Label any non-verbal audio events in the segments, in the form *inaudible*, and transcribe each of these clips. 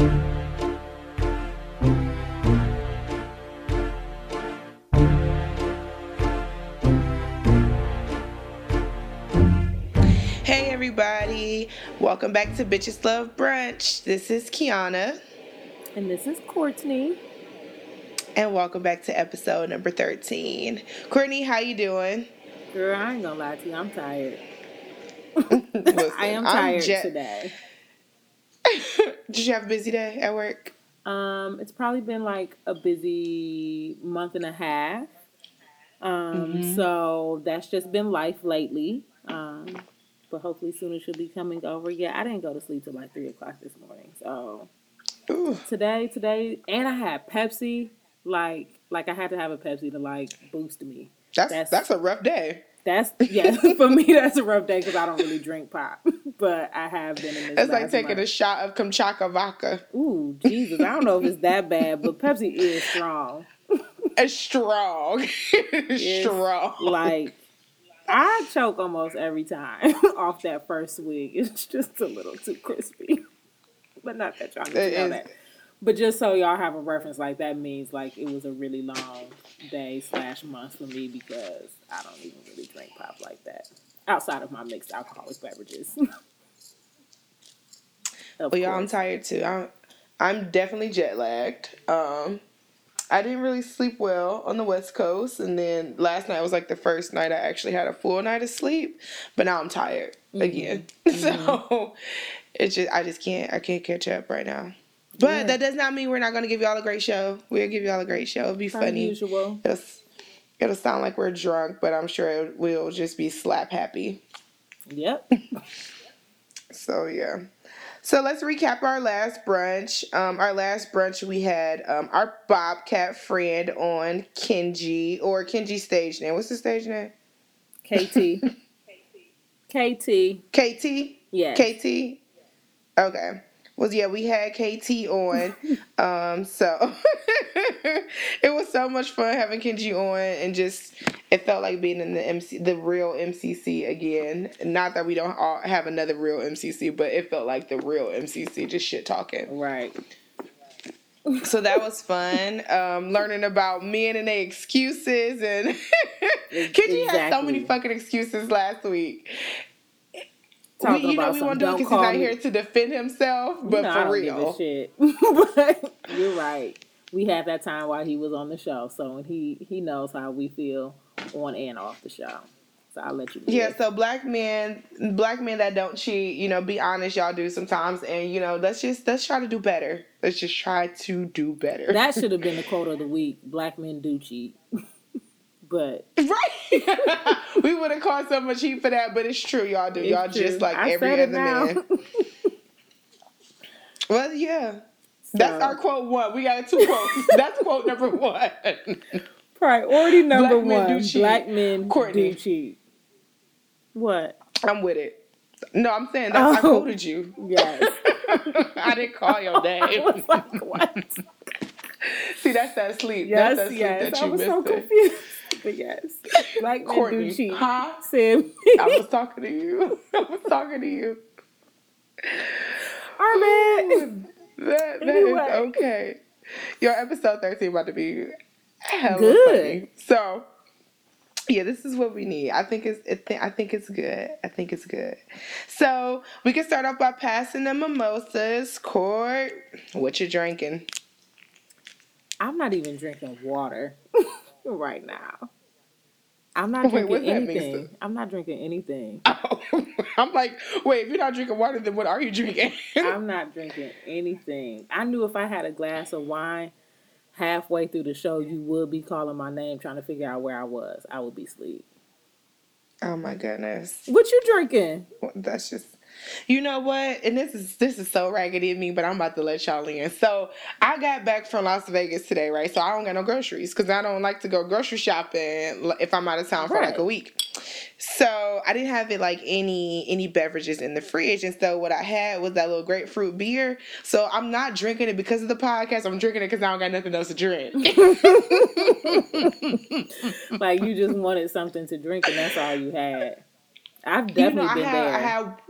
Hey everybody, welcome back to Bitches Love Brunch. This is Kiana. And this is Courtney. And welcome back to episode number 13. Courtney, how you doing? Girl, I ain't gonna lie to you, I'm tired. *laughs* *laughs* Listen, I am tired jet- today. *laughs* Did you have a busy day at work? Um, it's probably been like a busy month and a half. Um, mm-hmm. so that's just been life lately. Um, but hopefully soon it should be coming over. Yeah, I didn't go to sleep till like three o'clock this morning. So Ooh. today, today, and I had Pepsi. Like, like I had to have a Pepsi to like boost me. That's that's, that's a rough day. That's yeah. *laughs* for me, that's a rough day because I don't really drink pop, *laughs* but I have been in this. It's like taking month. a shot of Kamchatka vodka. Ooh, Jesus! I don't know if it's that bad, but Pepsi is strong. It's strong. *laughs* it's strong. Like I choke almost every time off that first wig. It's just a little too crispy. but not that y'all need to know that. But just so y'all have a reference, like that means like it was a really long day slash month for me because I don't even really drink pop like that outside of my mixed alcoholic beverages. *laughs* well, y'all, I'm tired too. I'm I'm definitely jet lagged. Um, I didn't really sleep well on the West Coast, and then last night was like the first night I actually had a full night of sleep. But now I'm tired mm-hmm. again, *laughs* mm-hmm. so it's just I just can't I can't catch up right now. But yeah. that does not mean we're not going to give y'all a great show. We'll give y'all a great show. It'll be funny. Usual. It'll, it'll sound like we're drunk, but I'm sure it will just be slap happy. Yep. *laughs* so yeah. So let's recap our last brunch. Um, our last brunch, we had um, our Bobcat friend on Kenji or Kenji stage name. What's the stage name? KT. *laughs* KT. KT. Yeah. KT. Okay was yeah we had KT on, *laughs* um, so *laughs* it was so much fun having Kenji on and just it felt like being in the MC the real MCC again. Not that we don't all have another real MCC, but it felt like the real MCC just shit talking. Right. so that was fun. Um, learning about men and their excuses and *laughs* Kenji exactly. had so many fucking excuses last week we, you know, we want to do it because he's not me. here to defend himself, but for real. shit. *laughs* but you're right. We had that time while he was on the show, so he he knows how we feel on and off the show. So I'll let you. Yeah. It. So black men, black men that don't cheat, you know, be honest, y'all do sometimes, and you know, let's just let's try to do better. Let's just try to do better. That *laughs* should have been the quote of the week. Black men do cheat. *laughs* but right, *laughs* we would have so much heat for that, but it's true, y'all do. It's y'all true. just like I every other man. *laughs* well, yeah, so. that's our quote one. We got two quotes. *laughs* that's quote number one. Priority number Black one: Black men Courtney. do cheat. What? I'm with it. No, I'm saying that's oh, I quoted you. Yes. I didn't call your name. I was like, what? *laughs* See, that's that sleep. Yes, that's that sleep yes. that you I was so confused. *laughs* But yes, men Courtney, cheat. Huh? Sam. I was talking to you. *laughs* I was talking to you. Right. That, that anyway. is okay. Your episode 13 about to be hella good. funny. So, yeah, this is what we need. I think it's. It th- I think it's good. I think it's good. So we can start off by passing the mimosas. Court, what you drinking? I'm not even drinking water *laughs* right now. I'm not wait, drinking anything. I'm not drinking anything. Oh, *laughs* I'm like, wait, if you're not drinking water, then what are you drinking? I'm not drinking anything. I knew if I had a glass of wine halfway through the show, you would be calling my name trying to figure out where I was. I would be asleep. Oh my goodness. What you drinking? That's just you know what? And this is this is so raggedy of me, but I'm about to let y'all in. So I got back from Las Vegas today, right? So I don't got no groceries because I don't like to go grocery shopping if I'm out of town for right. like a week. So I didn't have it like any any beverages in the fridge, and so what I had was that little grapefruit beer. So I'm not drinking it because of the podcast. I'm drinking it because I don't got nothing else to drink. *laughs* *laughs* like you just wanted something to drink, and that's all you had. I've definitely you know, been I there. I have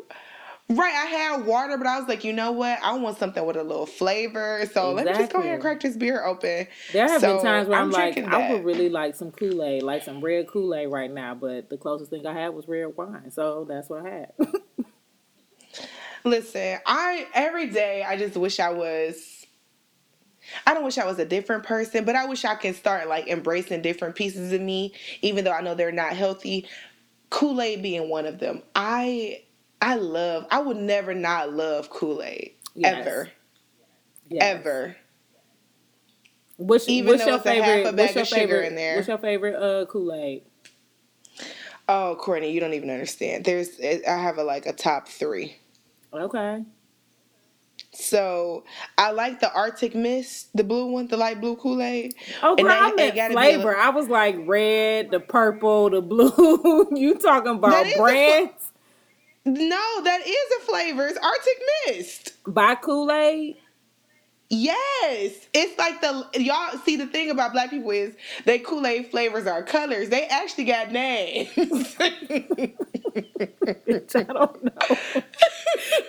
Right, I had water, but I was like, you know what? I want something with a little flavor. So let me just go ahead and crack this beer open. There have So, been times where I'm, I'm like, drinking I would really like some Kool Aid, like some red Kool Aid right now. But the closest thing I had was red wine, so that's what I had. Listen, I every day I just wish I was I don't wish I was a different person, but I wish I can start like embracing different pieces of me, even though I know they're not healthy. Kool-Aid being one of them. I I love I would never not love Kool-Aid. Yes. Ever. Yes. Ever. What's, Even what's though your it's a half favorite? a what's bag your of sugar favorite? in there. What's your favorite uh, Kool Aid? Oh, Courtney, you don't even understand. There's I have a like a top 3. Okay. So, I like the Arctic Mist, the blue one, the light blue Kool-Aid. Oh, And girl, I it meant gotta be a flavor. I was like red, the purple, the blue. *laughs* you talking about brands? No, that is a flavor. It's Arctic Mist. By Kool Aid? Yes, it's like the y'all see the thing about black people is they Kool Aid flavors are colors. They actually got names. *laughs* I don't know. *laughs*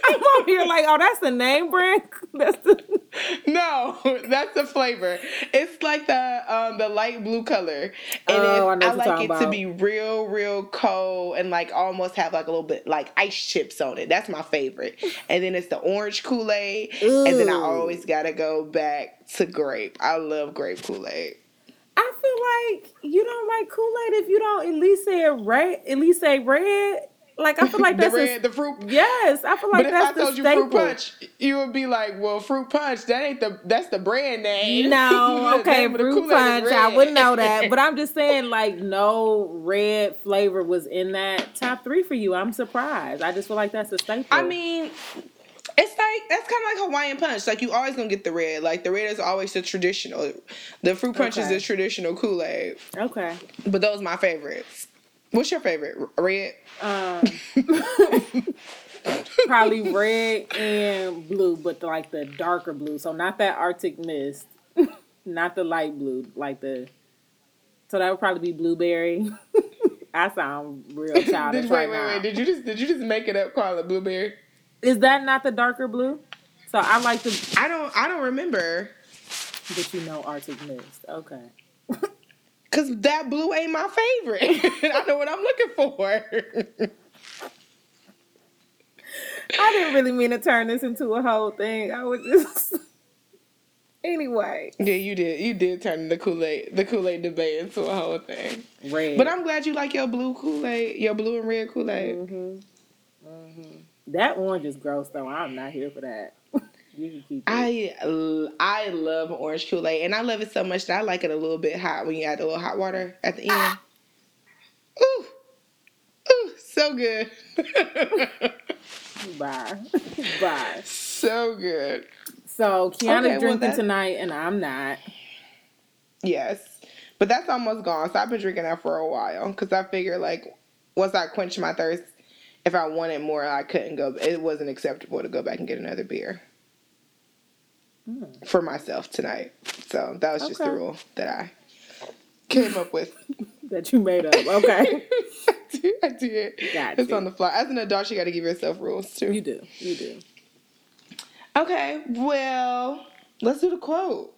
I'm over here like, oh, that's the name brand. *laughs* That's the. *laughs* no, that's the flavor. It's like the um the light blue color, and Oh, I I, like it to be real, real cold and like almost have like a little bit like ice chips on it. That's my favorite. And then it's the orange Kool Aid, and then I always gotta go back to grape. I love grape Kool Aid. I feel like you don't like Kool Aid if you don't at least say red. At least say red. Like I feel like *laughs* the that's red, a, the fruit. *laughs* yes. I feel like but if that's I told the you staple. fruit punch, you would be like, "Well, fruit punch, that ain't the that's the brand name." *laughs* No, okay, name the fruit punch. I wouldn't know that, but I'm just saying, like, no red flavor was in that top three for you. I'm surprised. I just feel like that's a staple. I mean, it's like that's kind of like Hawaiian punch. Like you always gonna get the red. Like the red is always the traditional. The fruit punch is the traditional Kool Aid. okay. But those my favorites. What's your favorite? Red. Um, *laughs* probably red and blue, but like the darker blue. So not that Arctic mist, *laughs* not the light blue, like the. So that would probably be blueberry. *laughs* I sound real Did, childish wait, right wait, now. wait. Did you just did you just make it up? Call it blueberry? Is that not the darker blue? So I like the, I don't. I don't remember. but you know Arctic mist. Okay. Cause that blue ain't my favorite. *laughs* I know what I'm looking for. I didn't really mean to turn this into a whole thing. I was just. *laughs* anyway, yeah, you did. You did turn the Kool Aid the Kool Aid debate into a whole thing. red. But I'm glad you like your blue Kool Aid, your blue and red Kool Aid. hmm hmm That orange is gross, though. I'm not here for that. You can keep it. I l- I love orange Kool Aid, and I love it so much that I like it a little bit hot when you add a little hot water at the end. Ah. Ooh, ooh, so good, *laughs* Bye. *laughs* Bye. so good. So Kiana's Okay, drinking that- tonight, and I'm not. Yes, but that's almost gone. So I've been drinking that for a while because I figured like once I quenched my thirst, if I wanted more, I couldn't go. It wasn't acceptable to go back and get another beer Mm. for myself tonight. So that was just the rule that I came up with. *laughs* That you made up. Okay. *laughs* I did. Got It's you. on the fly. As an adult, you got to give yourself rules too. you do. You do. Okay, well, let's do the quote.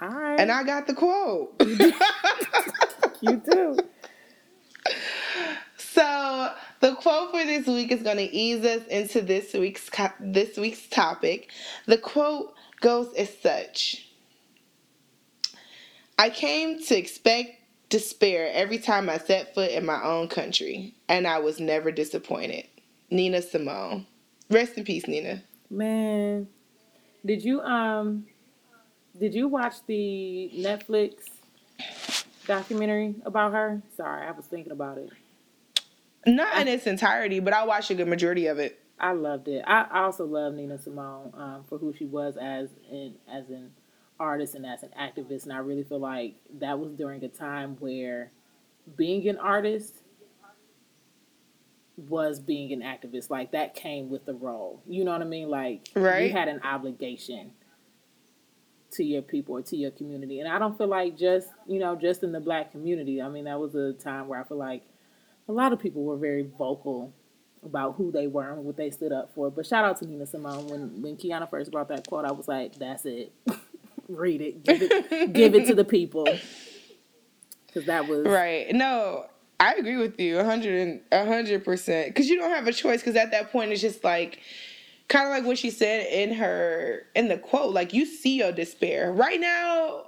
All right. And I got the quote. you do. *laughs* so the quote for this week is going to ease us into this week's this week's topic. The quote goes as such: "I came to expect despair every time I set foot in my own country, and I was never disappointed." Nina Simone. Rest in peace, Nina. Man, did you um did you watch the Netflix documentary about her? Sorry, I was thinking about it. Not in its entirety, but I watched a good majority of it. I loved it. I I also love Nina Simone um, for who she was as in as an artist and as an activist, and I really feel like that was during a time where being an artist was being an activist. Like that came with the role. You know what I mean? Like Right. you had an obligation to your people or to your community, and I don't feel like just you know just in the black community. I mean, that was a time where I feel like a lot of people were very vocal about who they were and what they stood up for. But shout out to Nina Simone when when Kiana first brought that quote, I was like, "That's it, *laughs* read it, give it, give it to the people," because that was right. No, I agree with you a hundred a hundred percent. Because you don't have a choice. Because at that point, it's just like kind of like what she said in her in the quote. Like you see your despair right now.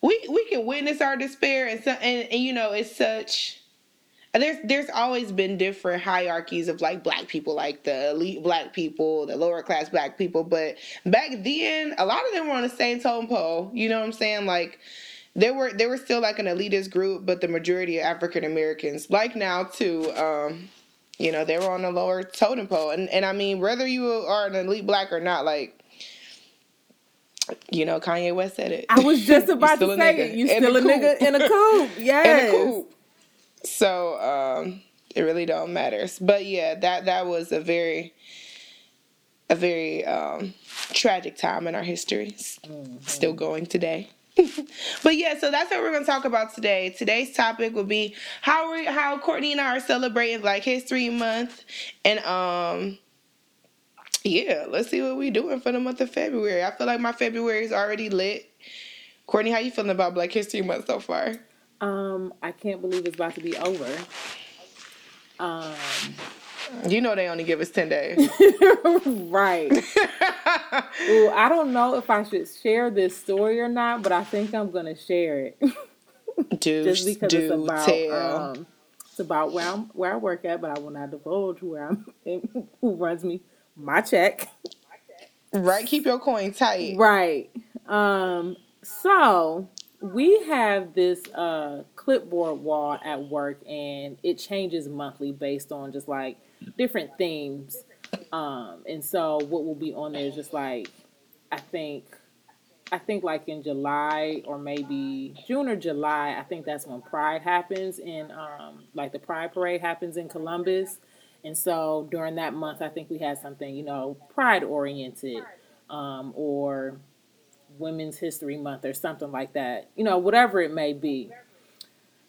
We we can witness our despair, and so and, and you know it's such there's there's always been different hierarchies of like black people, like the elite black people, the lower class black people. But back then, a lot of them were on the same totem pole. You know what I'm saying? Like there were there were still like an elitist group, but the majority of African Americans, like now too, um, you know, they were on the lower totem pole. And and I mean, whether you are an elite black or not, like you know, Kanye West said it. I was just *laughs* about to say it. You still a nigga in a coupe. Yes. *laughs* In a coupe. So um, it really don't matters. But yeah, that that was a very a very um, tragic time in our history. Mm-hmm. Still going today. *laughs* but yeah, so that's what we're gonna talk about today. Today's topic will be how we how Courtney and I are celebrating Black History Month, and um, yeah, let's see what we doing for the month of February. I feel like my February is already lit. Courtney, how you feeling about Black History Month so far? Um, I can't believe it's about to be over. Um, you know they only give us ten days, *laughs* right? *laughs* Well, I don't know if I should share this story or not, but I think I'm gonna share it. *laughs* do, Just because do it's about tell. Um, it's about where I'm where I work at, but I will not divulge where I'm who runs me my check. Right, keep your coin tight. Right. Um. So we have this uh, clipboard wall at work, and it changes monthly based on just like different themes. Um, and so what will be on there is just like I think I think like in July or maybe June or July, I think that's when Pride happens in um, like the Pride parade happens in Columbus. And so during that month, I think we had something, you know, pride oriented um, or Women's History Month or something like that, you know, whatever it may be.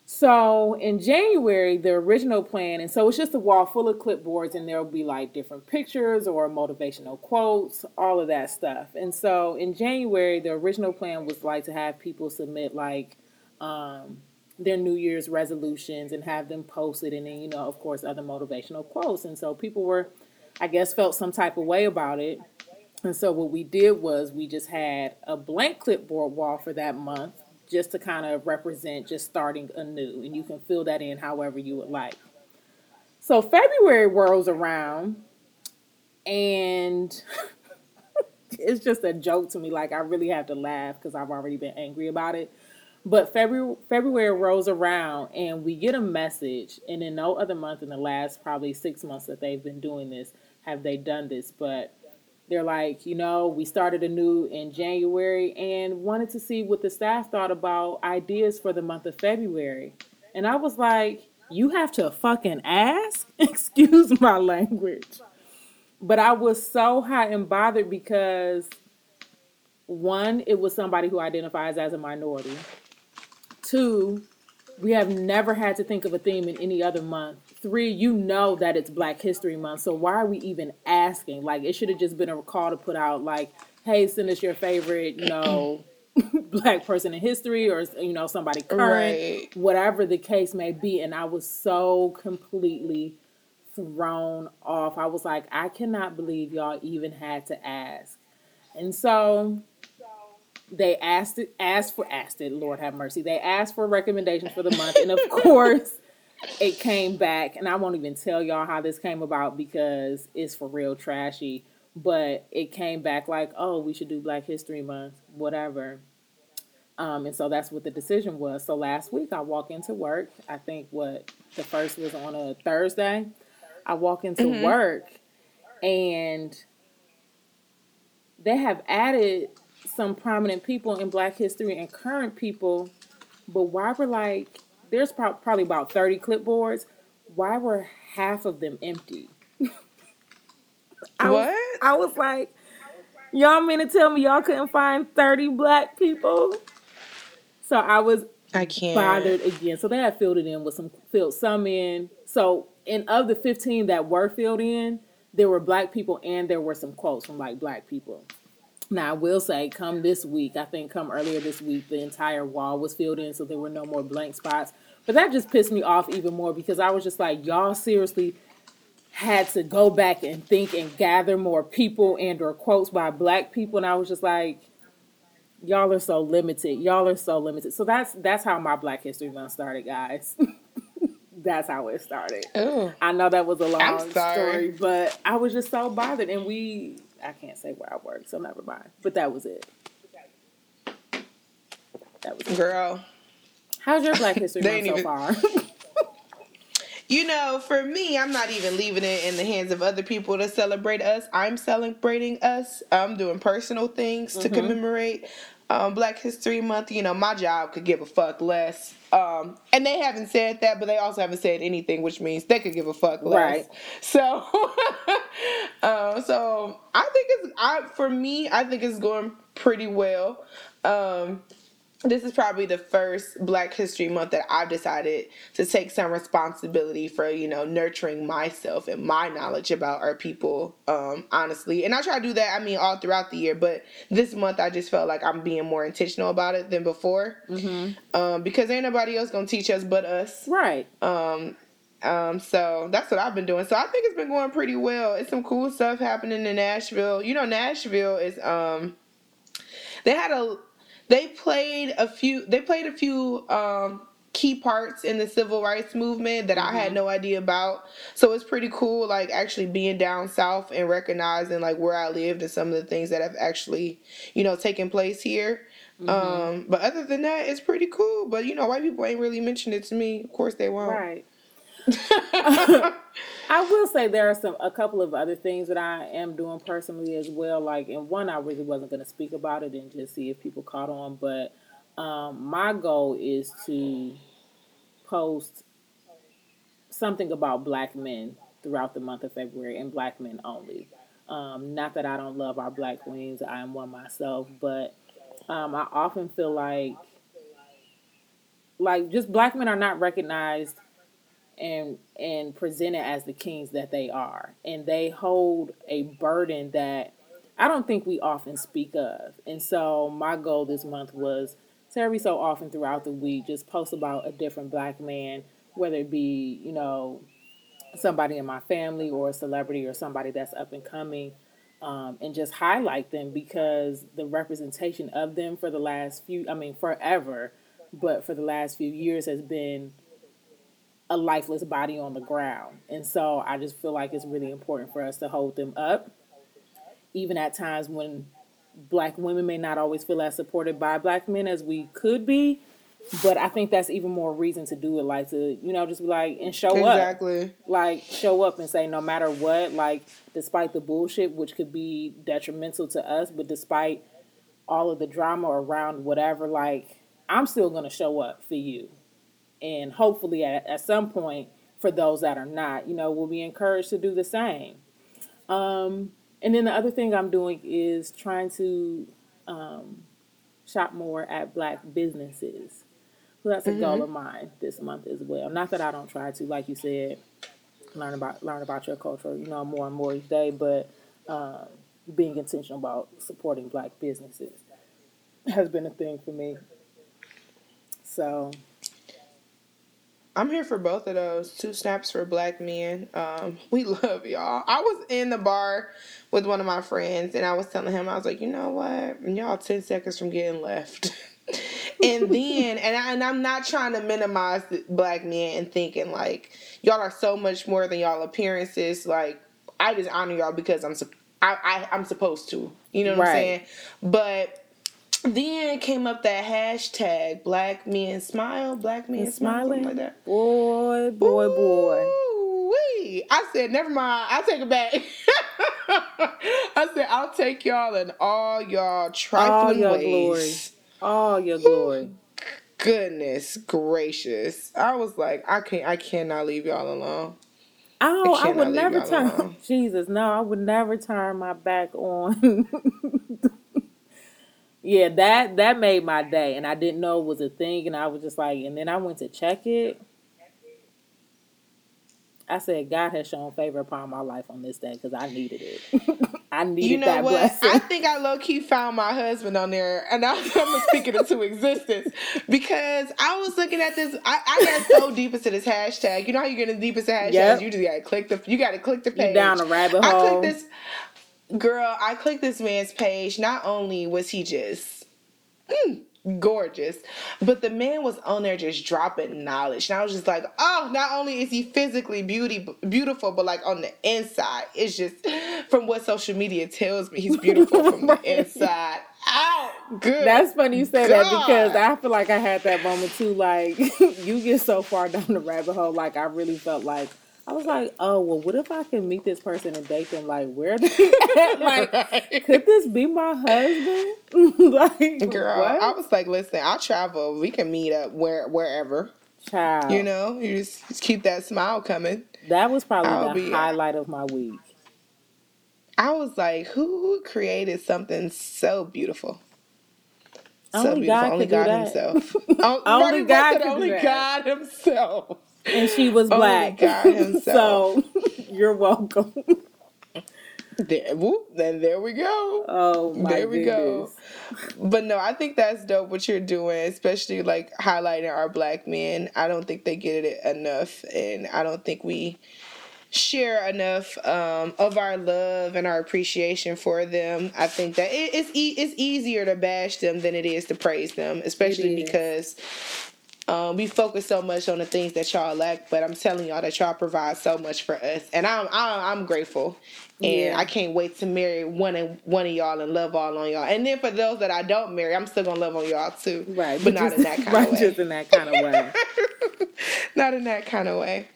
So in January, the original plan, and so it's just a wall full of clipboards, and there'll be like different pictures or motivational quotes, all of that stuff. And so in January, the original plan was like to have people submit like um, their New Year's resolutions and have them posted, and then, you know, of course, other motivational quotes. And so people were, I guess, felt some type of way about it. And so what we did was we just had a blank clipboard wall for that month just to kind of represent just starting anew. And you can fill that in however you would like. So February rolls around and *laughs* it's just a joke to me. Like I really have to laugh because I've already been angry about it. But February February rolls around and we get a message, and in no other month in the last probably six months that they've been doing this have they done this. But they're like, you know, we started anew in January and wanted to see what the staff thought about ideas for the month of February. And I was like, you have to fucking ask? *laughs* Excuse my language. But I was so hot and bothered because one, it was somebody who identifies as a minority. Two, we have never had to think of a theme in any other month three, you know that it's Black History Month. So why are we even asking? Like, it should have just been a call to put out, like, hey, send us your favorite, you know, *laughs* black person in history or, you know, somebody current, right. whatever the case may be. And I was so completely thrown off. I was like, I cannot believe y'all even had to ask. And so they asked it, asked for asked it, Lord have mercy. They asked for recommendations for the month. And of *laughs* course, it came back, and I won't even tell y'all how this came about because it's for real trashy. But it came back like, oh, we should do Black History Month, whatever. Um, and so that's what the decision was. So last week I walk into work. I think what the first was on a Thursday. I walk into mm-hmm. work and they have added some prominent people in Black history and current people, but why were like there's pro- probably about 30 clipboards. Why were half of them empty? *laughs* I what? Was, I was like, y'all mean to tell me y'all couldn't find 30 black people? So I was I can't bothered again. So they had filled it in with some filled some in. So and of the 15 that were filled in, there were black people and there were some quotes from like black people. Now I will say, come this week, I think come earlier this week, the entire wall was filled in, so there were no more blank spots. But that just pissed me off even more because I was just like, y'all seriously had to go back and think and gather more people and or quotes by black people, and I was just like, y'all are so limited. Y'all are so limited. So that's that's how my Black History Month started, guys. *laughs* that's how it started. Ooh. I know that was a long story, but I was just so bothered, and we I can't say where I work, so never mind. But that was it. That was it. Girl. How's your Black History *laughs* Month so ain't far? *laughs* You know, for me, I'm not even leaving it in the hands of other people to celebrate us. I'm celebrating us. I'm doing personal things to commemorate um, Black History Month. You know, my job could give a fuck less. Um, and they haven't said that, but they also haven't said anything, which means they could give a fuck less. Right. So, *laughs* um, so I think it's I for me, I think it's going pretty well. Um, this is probably the first Black History Month that I've decided to take some responsibility for, you know, nurturing myself and my knowledge about our people, um, honestly. And I try to do that, I mean, all throughout the year, but this month I just felt like I'm being more intentional about it than before. Um, because ain't nobody else gonna teach us but us. right. Um, um, so that's what I've been doing. So I think it's been going pretty well. It's some cool stuff happening in Nashville. You know, Nashville is um they had a they played a few they played a few um key parts in the civil rights movement that I had no idea about. So it's pretty cool like actually being down south and recognizing like where I lived and some of the things that have actually, you know, taken place here. Um, but other than that, it's pretty cool. But you know, white people ain't really mentioned it to me. Of course they won't. Right. *laughs* *laughs* I will say there are some a couple of other things that I am doing personally as well. Like, and one I really wasn't going to speak about it and just see if people caught on. But um, my goal is to post something about black men throughout the month of February and black men only. Um, not that I don't love our black queens, I am one myself, but um, I often feel like like just black men are not recognized and and presented as the kings that they are. And they hold a burden that i don't think we often speak of. And so my goal this month was to every so often throughout the week just post about a different black man whether it be you know somebody in my family or a celebrity or somebody that's up and coming um, and just highlight them because the representation of them for the last few i mean forever but for the last few years has been a lifeless body on the ground. And so I just feel like it's really important for us to hold them up, even at times when black women may not always feel as supported by black men as we could be. But I think that's even more reason to do it, like to, you know, just be like, and show up. Exactly. Like, show up and say, no matter what, like, despite the bullshit, which could be detrimental to us, but despite all of the drama around whatever, like, I'm still going to show up for you and hopefully at, at some point for those that are not you know will be encouraged to do the same. Um, and then the other thing i'm doing is trying to um, shop more at black businesses. So that's a goal of mine this month as well. Not that i don't try to like you said learn about learn about your culture you know more and more each day but um, being intentional about supporting black businesses has been a thing for me. So I'm here for both of those. Two snaps for black men. Um, *laughs* we love y'all. I was in the bar with one of my friends and I was telling him, I was like, you know what? Y'all 10 seconds from getting left. *laughs* and then, and, I, and I'm not trying to minimize black men and thinking like, y'all are so much more than y'all appearances. Like, I just honor y'all because I'm, I, I, I'm supposed to. You know what I'm saying? But then came up that hashtag black men smile, black men smile, something smiling like that. boy boy boy Ooh-wee. I said, never mind. I'll take it back. *laughs* I said, I'll take y'all and all y'all trifling all your ways. all your glory Goodness gracious. I was like, I can't I cannot leave y'all alone. Oh, I, cannot would never turn. *laughs* Jesus, no, I would never turn my back on. *laughs* yeah, that that made my day, and I didn't know it was a thing, and I was just like, and then I went to check it, I said God has shown favor upon my life on this day because I needed it. *laughs* I needed You know that what? blessing. I think I low key found my husband on there, and I'm, *laughs* I'm speaking into existence because I was looking at this. I, I got so *laughs* deep into this hashtag. You know how you get in deep into hashtags? Yep. You just gotta click the. You gotta click the page. down a rabbit hole. I clicked this. Girl, I clicked this man's page. Not only was he just mm, gorgeous, but the man was on there just dropping knowledge. And I was just like, oh, not only is he physically beauty beautiful, but like on the inside, it's just from what social media tells me, he's *laughs* beautiful from the Right. inside out. Good. That's funny you say that God. because I feel like I had that moment too. Like *laughs* you get so far down the rabbit hole, like I really felt like I was like, oh well, what if I can meet this person and date them? Like where they *laughs* at? *laughs* Like Right. could this be my husband? *laughs* like Girl, what? I was like, listen, I'll travel. We can meet up where wherever. Child, You know, you just, just keep that smile coming. that was probably I'll the be- highlight of my week. I was like, who created something so beautiful? So Only beautiful. God only could do God that. himself. Oh, Only right, God right, could do only that. God himself. And she was Only black. God himself. *laughs* so *laughs* you're welcome. There, whoop, then there we go. Oh my There we go. goodness. But no, I think that's dope what you're doing, especially like highlighting our black men. I don't think they get it enough, and I don't think we share enough um, of our love and our appreciation for them. I think that it, it's e- it's easier to bash them than it is to praise them, especially It is. because. Um, we focus so much on the things that y'all lack, but I'm telling y'all that y'all provide so much for us, and I'm I'm, I'm grateful, and Yeah. I can't wait to marry one of one of y'all and love all on y'all. And then for those that I don't marry, I'm still gonna love on y'all too, Right, But not just- in that *laughs* kind right, of way. just in that kind of way. *laughs* not in that kind of way.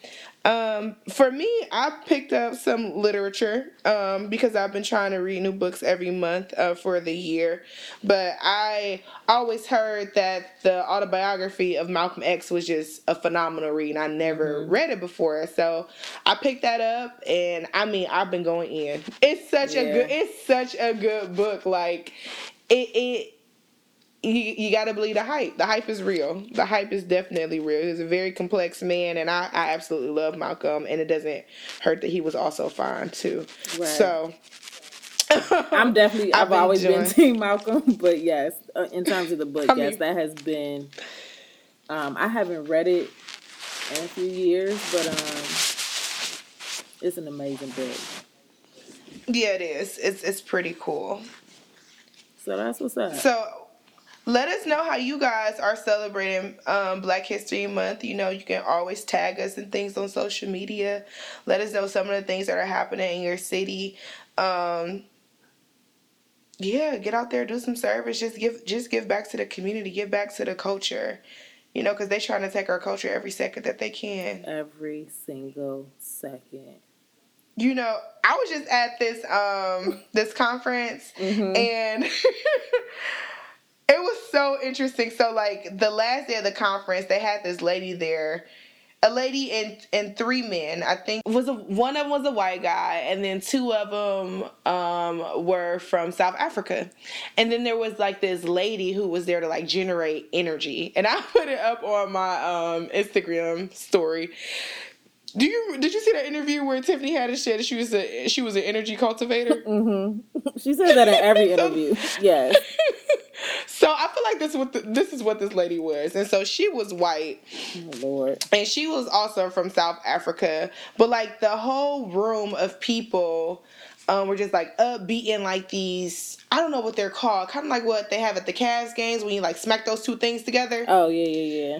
Um, for me, I picked up some literature um, because I've been trying to read new books every month uh, for the year. But I always heard that the autobiography of Malcolm X was just a phenomenal read. and I never read it before, so I picked that up, and I mean, I've been going in. It's such a good. It's such a good book. Like it. it you, you got to believe the hype. The hype is real. The hype is definitely real. He's a very complex man, and I, I absolutely love Malcolm. And it doesn't hurt that he was also fine too. Right. So *laughs* I'm definitely. *laughs* I've, been always been Team Malcolm, *laughs* but yes, uh, in terms of the book, I yes, mean- that has been. Um, I haven't read it in a few years, but um, it's an amazing book. yeah, it is. It's it's pretty cool. So that's what's up. So let us know how you guys are celebrating um, Black History Month. You know, you can always tag us and things on social media. Let us know some of the things that are happening in your city. Um, yeah, get out there, do some service. Just give, just give back to the community. Give back to the culture. You know, because they're trying to take our culture every second that they can. Every single second. you know, I was just at this um this conference Mhm. and *laughs* it was so interesting. So like the last day of the conference, they had this lady there. A lady and and three men. I think was a, one of them was a white guy, and then two of them um, were from South Africa, and then there was like this lady who was there to like generate energy, and I *laughs* put it up on my um, Instagram story. Do you did you see that interview where Tiffany Haddish said she was a she was an energy cultivator? *laughs* hmm She said that in every *laughs* interview. Yes. *laughs* so I feel like this what the, this is what this lady was, and so she was white, Oh, Lord. and she was also from South Africa, but like the whole room of people. Um, were just like upbeat in like these I don't know what they're called, kind of like what they have at the Cavs games when you like smack those two things together. Oh yeah, yeah, yeah.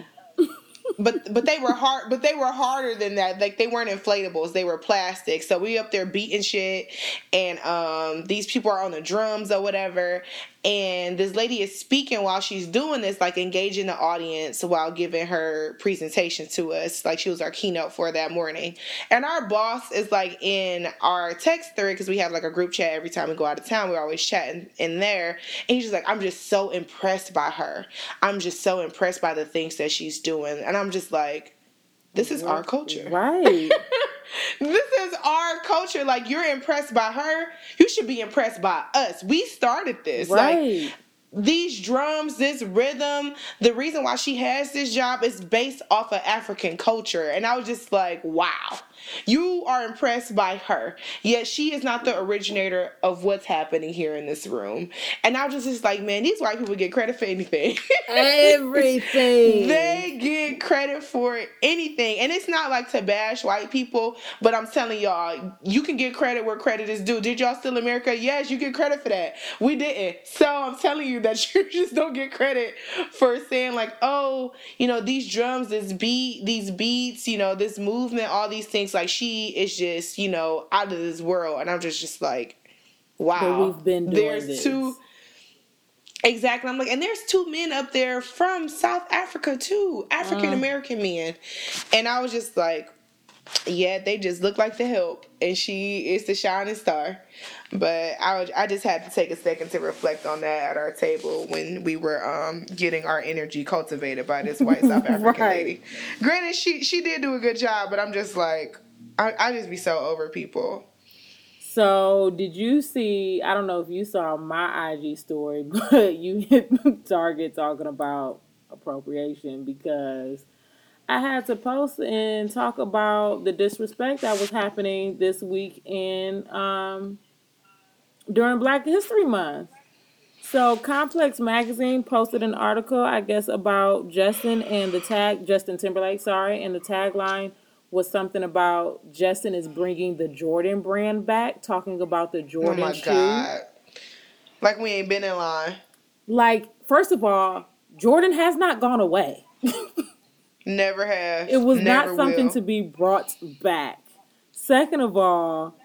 But but they were hard but they were harder than that. Like they weren't inflatables. They were plastic. So we up there beating shit. And um these people are on the drums or whatever and this lady is speaking while she's doing this like engaging the audience while giving her presentation to us. Like she was our keynote for that morning. And our boss is like in our text thread because we have like a group chat every time we go out of town. We're always chatting in there. And he's just like i'm just so impressed by her. I'm just so impressed by the things that she's doing. And i'm just like this is our culture. Right. *laughs* this is our culture. Like you're impressed by her. You should be impressed by us. We started this. Like these drums, this rhythm, the reason why she has this job is based off of African culture. And I was just like, wow. You are impressed by her, yet she is not the originator of what's happening here in this room. And I was just, just like, man, these white people get credit for anything. *laughs* Everything. they get credit for anything. And it's not like to bash white people, but I'm telling y'all, you can get credit where credit is due. Did y'all steal America? Yes, you get credit for that. We didn't. So I'm telling you that *laughs* you just don't get credit for saying, like, oh, you know, these drums, this beat, these beats, you know, this movement, all these things like she is just, you know, out of this world. And I'm just just like, wow. But we've been doing There's this. two Exactly. I'm like, and there's two men up there from South Africa too, African American uh. men. And I was just like, yeah, they just look like the help, and she is the shining star. But I, I just had to take a second to reflect on that at our table when we were um, getting our energy cultivated by this white South *laughs* African right. lady. Granted, she she did do a good job, but I'm just like, I, I just be so over people. So, did you see? I don't know if you saw my IG story, *laughs* but you hit Target talking about appropriation because I had to post and talk about the disrespect that was happening this week in um, during Black History Month. So, Complex Magazine posted an article, I guess, about Justin and the tag Justin Timberlake, sorry, and the tagline was something about Justin is bringing the Jordan brand back, talking about the Jordan oh shoe. God. Like we ain't been in line. Like, first of all, Jordan has not gone away. Never have. It was Never not something will. to be brought back. Second of all,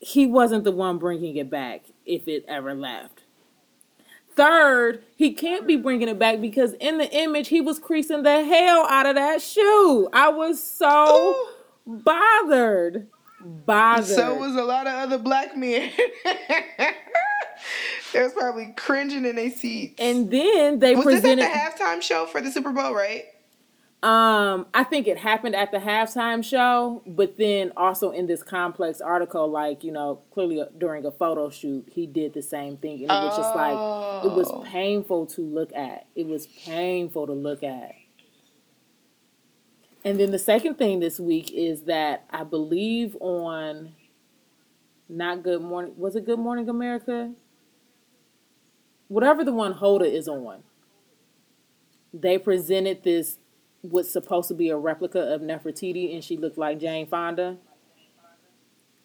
he wasn't the one bringing it back if it ever left. Third, he can't be bringing it back because in the image he was creasing the hell out of that shoe. I was so Ooh. bothered. Bothered. So was a lot of other black men. *laughs* they was probably cringing in their seats. And then they was presented this at the halftime show for the Super Bowl, right? Um, I think it happened at the halftime show, but then also in this complex article, like you know, clearly uh, during a photo shoot, he did the same thing, and it was just like it was oh. painful to look at. It was painful to look at. And then the second thing this week is that I believe on not Good Morning was it Good Morning America? Whatever the one Hoda is on, they presented this was supposed to be a replica of Nefertiti, and she looked like Jane Fonda.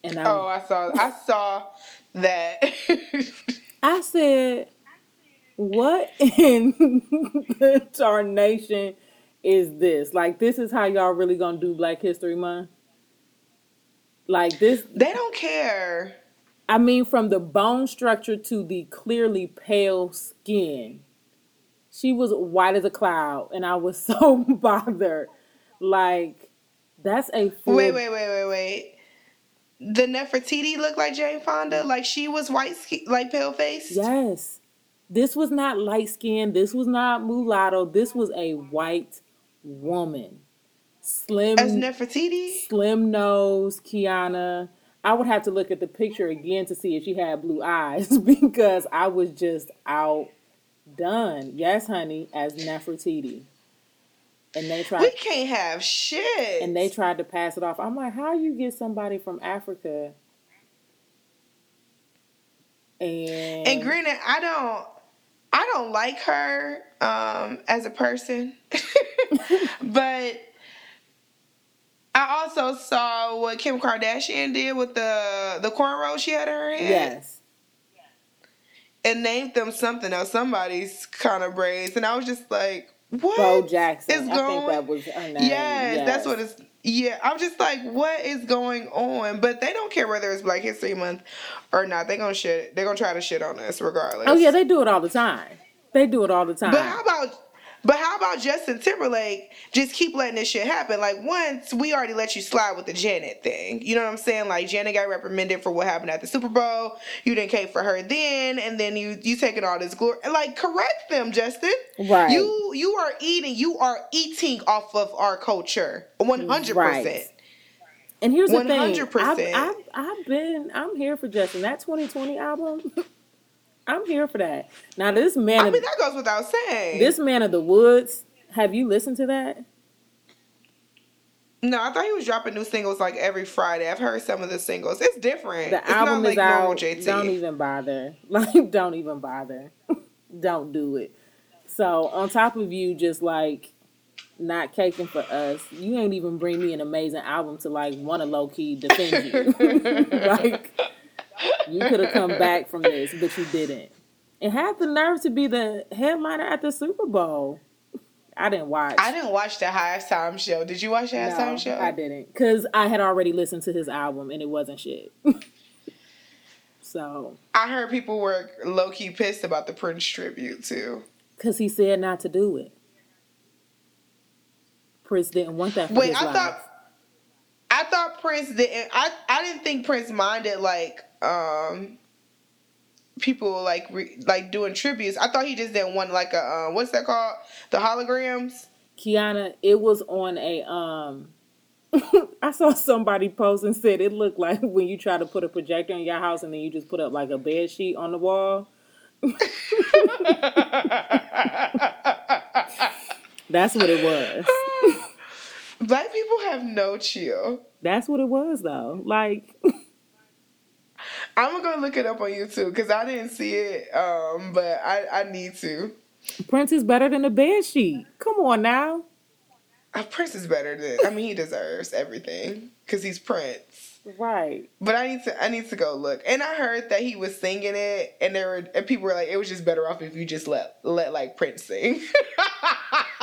And I, oh, I saw, I saw that. *laughs* I said, "What in the tarnation is this? Like, this is how y'all really gonna do Black History Month? Like this? They don't care." I mean, from the bone structure to the clearly pale skin she was white as a cloud, and I was *laughs* so bothered. Like, that's a full... wait, wait, wait, wait, wait. The Nefertiti looked like Jane Fonda, like she was white, like pale faced. Yes, this was not light skin. This was not mulatto. This was a white woman, slim as Nefertiti, slim nose, Kiana. I would have to look at the picture again to see if she had blue eyes *laughs* because I was just out done. Yes, honey, as Nefertiti. And they tried. We can't have shit. And they tried to pass it off. I'm like, how you get somebody from Africa? And and granted, I don't, I don't like her um, as a person, *laughs* but I also saw what Kim Kardashian did with the the cornrow she had in her head. Yes and named them something else, somebody's kind of braids, and I was just like, "What?" Bo Jackson. Is going? I think that was her name. Yes, yes, that's what it's. Yeah, I'm just like, what is going on? But they don't care whether it's Black History Month or not. They're gonna shit. They're gonna try to shit on us regardless. Oh yeah, they do it all the time. They do it all the time. But how about but how about Justin Timberlake just keep letting this shit happen? Like once we already let you slide with the Janet thing. You know what I'm saying? Like Janet got reprimanded for what happened at the Super Bowl. You didn't care for her then, and then you you taking all this glory. Like correct them, Justin. Right. You you are eating. You are eating off of our culture. One hundred percent. And here's the 100%. thing. I've, I've, I've been I'm here for Justin. That 2020 album. *laughs* I'm here for that. Now this man, I of, mean, that goes without saying. this man of the woods. Have you listened to that? no, I thought he was dropping new singles like every Friday. I've heard some of the singles. It's different. The it's album not is like normal out. JT. Don't even bother. *laughs* Like, don't even bother. *laughs* don't do it. So on top of you, just like not caking for us, you ain't even bring me an amazing album to like want to low key defend you. *laughs* like you could have come back from this, but you didn't. And had the nerve to be the headliner at the Super Bowl. I didn't watch. I didn't watch the halftime show. Did you watch the halftime No, show? I didn't, cause I had already listened to his album and it wasn't shit. *laughs* so, I heard people were low key pissed about the Prince tribute too. cause he said not to do it. Prince didn't want that for Wait, I life. thought I thought Prince didn't. I I didn't think Prince minded like um people like re, like doing tributes. I thought he just didn't want like a uh, what's that called the holograms. Kiana, it was on a um. *laughs* I saw somebody post and said it looked like when you try to put a projector in your house and then you just put up like a bed sheet on the wall. *laughs* That's what it was. Black people have no chill. That's what it was though. Like *laughs* I'm gonna go look it up on YouTube because I didn't see it, um, but I, I need to. Prince is better than a bed sheet. Come on now. Uh, Prince is better than. I mean, he deserves everything because he's Prince. Right. But I need to I need to go look. And I heard that he was singing it, and there were and people were like, it was just better off if you just let let like Prince sing. *laughs*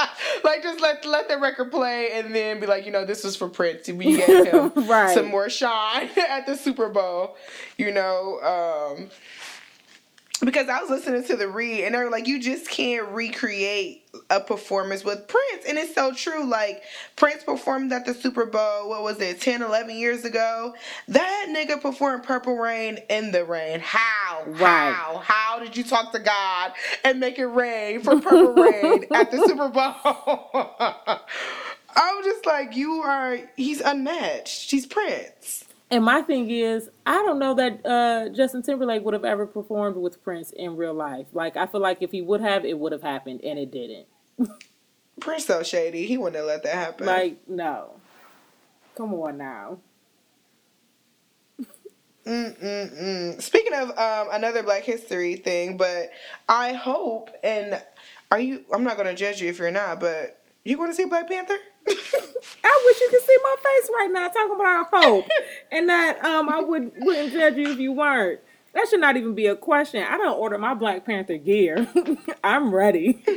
*laughs* like just let let the record play and then be like, you know, this was for Prince. We *laughs* gave him Right. some more shine *laughs* at the Super Bowl. You know, um because I was listening to the read and they're like, you just can't recreate a performance with Prince. And it's so true. Like, Prince performed at the Super Bowl, what was it, 10, 11 years ago? That nigga performed Purple Rain in the rain. How? Right. How? How did you talk to God and make it rain for Purple Rain at the Super Bowl? *laughs* I'm just like, you are, he's unmatched. He's Prince. And my thing is, I don't know that uh, Justin Timberlake would have ever performed with Prince in real life. Like, I feel like if he would have, it would have happened, and it didn't. *laughs* Prince so shady. He wouldn't have let that happen. Like, no. Come on now. Mm-mm-mm. Speaking of um, another Black History thing, but I hope and are you? I'm not gonna judge you if you're not, but you going to see Black Panther? *laughs* I wish you could see my face right now talking about hope, *laughs* and that um I would wouldn't judge you if you weren't. That should not even be a question. I don't order my Black Panther gear. *laughs* I'm ready. *laughs*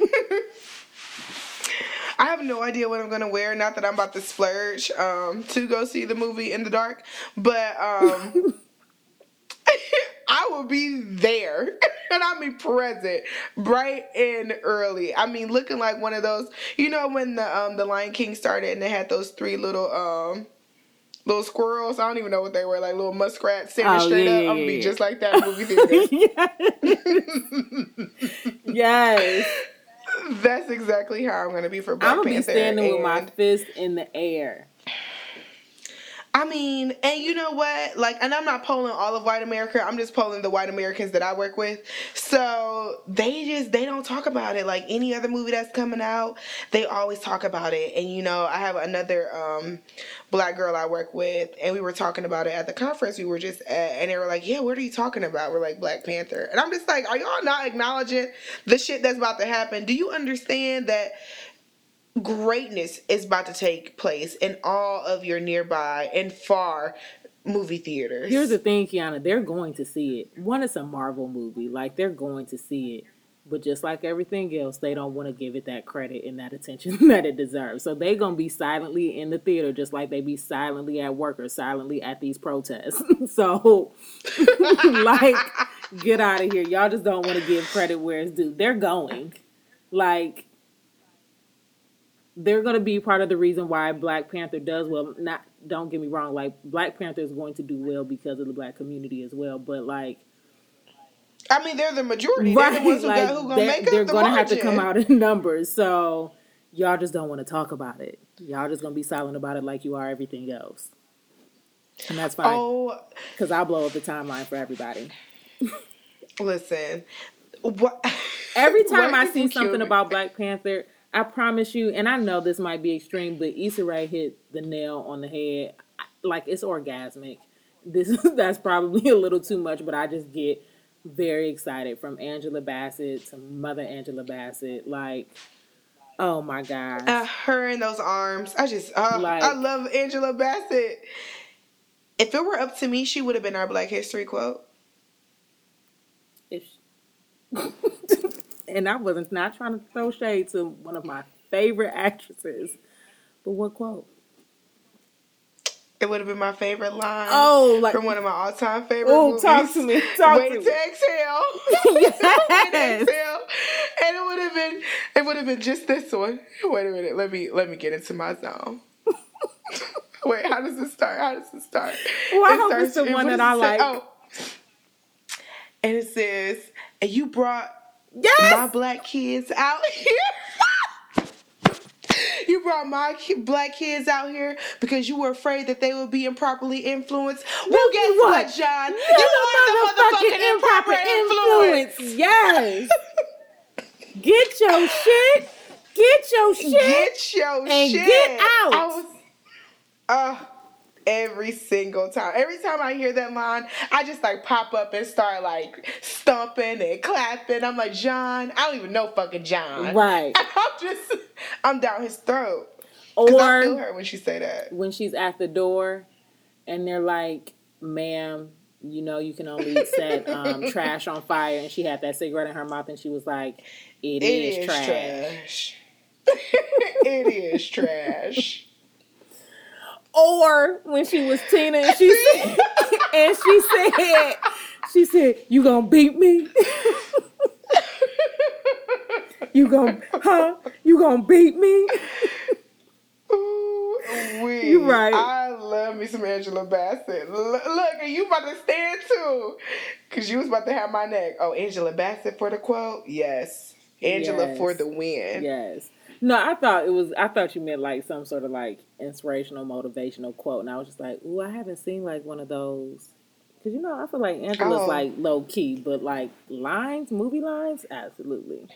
I have no idea what I'm gonna wear. Not that I'm about to splurge um, to go see the movie in the dark, but um, I will be there, *laughs* and I'll be present, bright and early. I mean, looking like one of those. You know when the um, the Lion King started and they had those three little um. Little squirrels, I don't even know what they were, like little muskrats standing Oh, straight yeah, up. yeah, I'm gonna be yeah. just like that movie theater. *laughs* yes. *laughs* That's exactly how I'm gonna be for Black I'm gonna be Panther. standing with my fist in the air. I mean, and you know what? Like, and I'm not polling all of white America. I'm just polling the white Americans that I work with. So they just they don't talk about it. Like any other movie that's coming out, they always talk about it. And you know, I have another um, black girl I work with, and we were talking about it at the conference we were just at, and they were like, "Yeah, what are you talking about?" We're like Black Panther, and I'm just like, "Are y'all not acknowledging the shit that's about to happen? Do you understand that?" Greatness is about to take place in all of your nearby and far movie theaters. Here's the thing, Kiana, they're going to see it. One, it's a Marvel movie. Like they're going to see it. But just like everything else, they don't want to give it that credit and that attention *laughs* that it deserves. So they're gonna be silently in the theater, just like they be silently at work or silently at these protests. *laughs* so, *laughs* like, get out of here. Y'all just don't want to give credit where it's due. They're going, like, they're gonna be part of the reason why Black Panther does well. Not, don't get me wrong. Like, Black Panther is going to do well because of the Black community as well. But like. I mean, they're the majority. They're the ones who, like, got, who gonna they're, make they're up the gonna margin. have to come out in numbers. So y'all just don't want to talk about it. Y'all just gonna be silent about it like you are everything else, and that's fine Oh, because I'll blow up the timeline for everybody. *laughs* Listen, what? Every *laughs* time I see something about Black Panther, I promise you, and I know this might be extreme, but Issa Rae hit the nail on the head. Like it's orgasmic. This is *laughs* that's probably a little too much, but I just get very excited from Angela Bassett to Mother Angela Bassett. Like, oh my god, Uh, her in those arms. I just, uh, Like- I love Angela Bassett. If it were up to me, she would have been our Black History quote. if *laughs* and I wasn't not trying to throw shade to one of my favorite actresses, but what quote? It would have been my favorite line. Oh, like from one of my all-time favorite oh, movies. talk to me, talk Wait to me. to exhale. *laughs* Wait to Yes. exhale. And it would have been, it would have been just this one. Wait a minute. Let me let me get into my zone. *laughs* Wait, how does it start? How does it start? Well, I It hope it's the one that I say? like. Oh. And it says, and you brought Yes. my black kids out here. *laughs* you brought my ki- black kids out here because you were afraid that they would be improperly influenced. Well, guess what? what, John? You're You are the motherfucking improper influence. Yes. *laughs* Get your shit. Get your shit. Get your and shit get out. I was, uh, every single time. Every time I hear that line, I just like pop up and start like stomping and clapping. I'm like, John, I don't even know fucking John. Right. *laughs* I'm just, I'm down his throat. Cause I feel Or her when she say that. when she's at the door and they're like, ma'am, you know you can only *laughs* set um, trash on fire and she had that cigarette in her mouth and she was like, It is, is trash. trash. *laughs* it is trash. Or when she was Tina and she said, *laughs* and she said, she said, you gonna beat me? *laughs* you gonna, huh? You gonna beat me? Ooh. You right. I love me some Angela Bassett. Look, are you about to stand too? Cause you was about to have my neck. Oh, Angela Bassett for the quote? Yes. Angela Yes. for the win. Yes. No, I thought it was. I thought you meant like some sort of like inspirational, motivational quote, and I was just like, "Ooh, I haven't seen like one of those." Because you know, I feel like Angela's Oh. like low key, but like lines, movie lines, absolutely,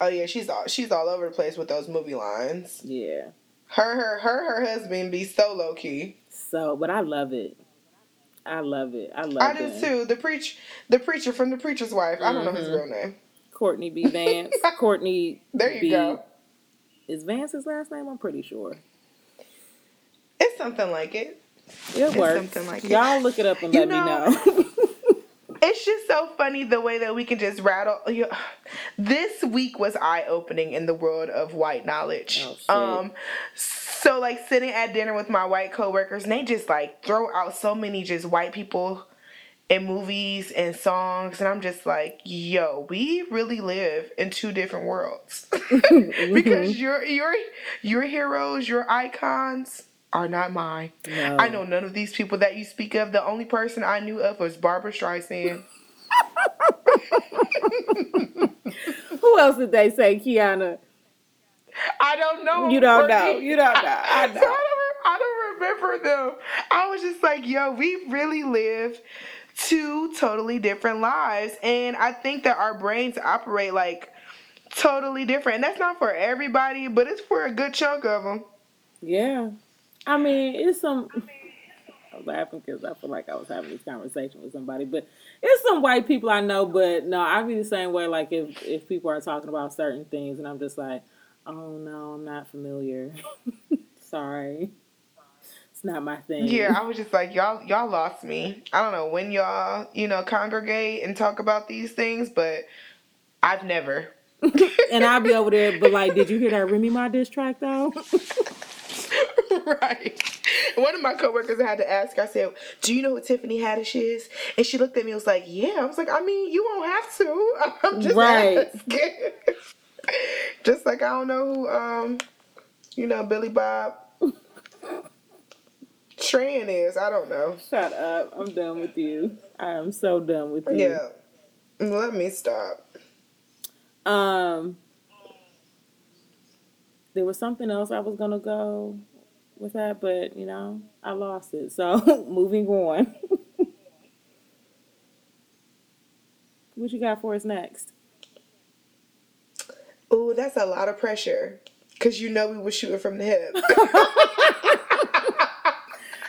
Oh yeah, she's all she's all over the place with those movie lines. yeah. Her her her her husband be so low key. So, but I love it. I love it. I love I do it. too. The preach the preacher from the preacher's wife. I don't know his Mhm. real name. Courtney B. Vance. *laughs* Courtney. There you B. go. Is Vance's last name? I'm pretty sure. It's something like it. It It's works. something like it. Y'all look it up and You let know- me know. *laughs* It's just so funny the way that we can just rattle. This week was eye opening in the world of white knowledge. Oh. Um, so like sitting at dinner with my white coworkers, and they just like throw out so many just white people in movies and songs, and I'm just like, yo, we really live in two different worlds *laughs* Mm-hmm. because your your your heroes, your icons. Are not mine. No. I know none of these people that you speak of. The only person I knew of was Barbra Streisand. *laughs* Who else did they say, Kiana? I don't know. You don't know. You don't know. I *laughs* know. I don't, I don't remember them. I was just like, yo, we really live two totally different lives. And I think that our brains operate like totally different. And that's not for everybody, but it's for a good chunk of them. Yeah. I mean, it's some. I'm laughing because I feel like I was having this conversation with somebody, but it's some white people I know. But no, I be the same way. Like if if people are talking about certain things, and I'm just like, oh no, I'm not familiar. *laughs* Sorry, not my thing. Yeah, I was just like, y'all, y'all lost me. I don't know when y'all, you know, congregate and talk about these things, but I've never. *laughs* and I'll be over there, but like, did you hear that Remy Ma diss track though? *laughs* right. One of my coworkers I had to ask, I said, Do you know who Tiffany Haddish is? And she looked at me and was like, Yeah. I was like, I mean, you won't have to. *laughs* I'm just Right. asking. just like I don't know who um you know, Billy Bob Tran is. I don't know. Shut up! I'm done with you. I am so done with you. Yeah. Let me stop. Um, there was something else I was gonna go with that, but you know, I lost it. So *laughs* moving on. *laughs* What you got for us next? Ooh, that's a lot of pressure. Cause you know we were shooting from the hip. *laughs*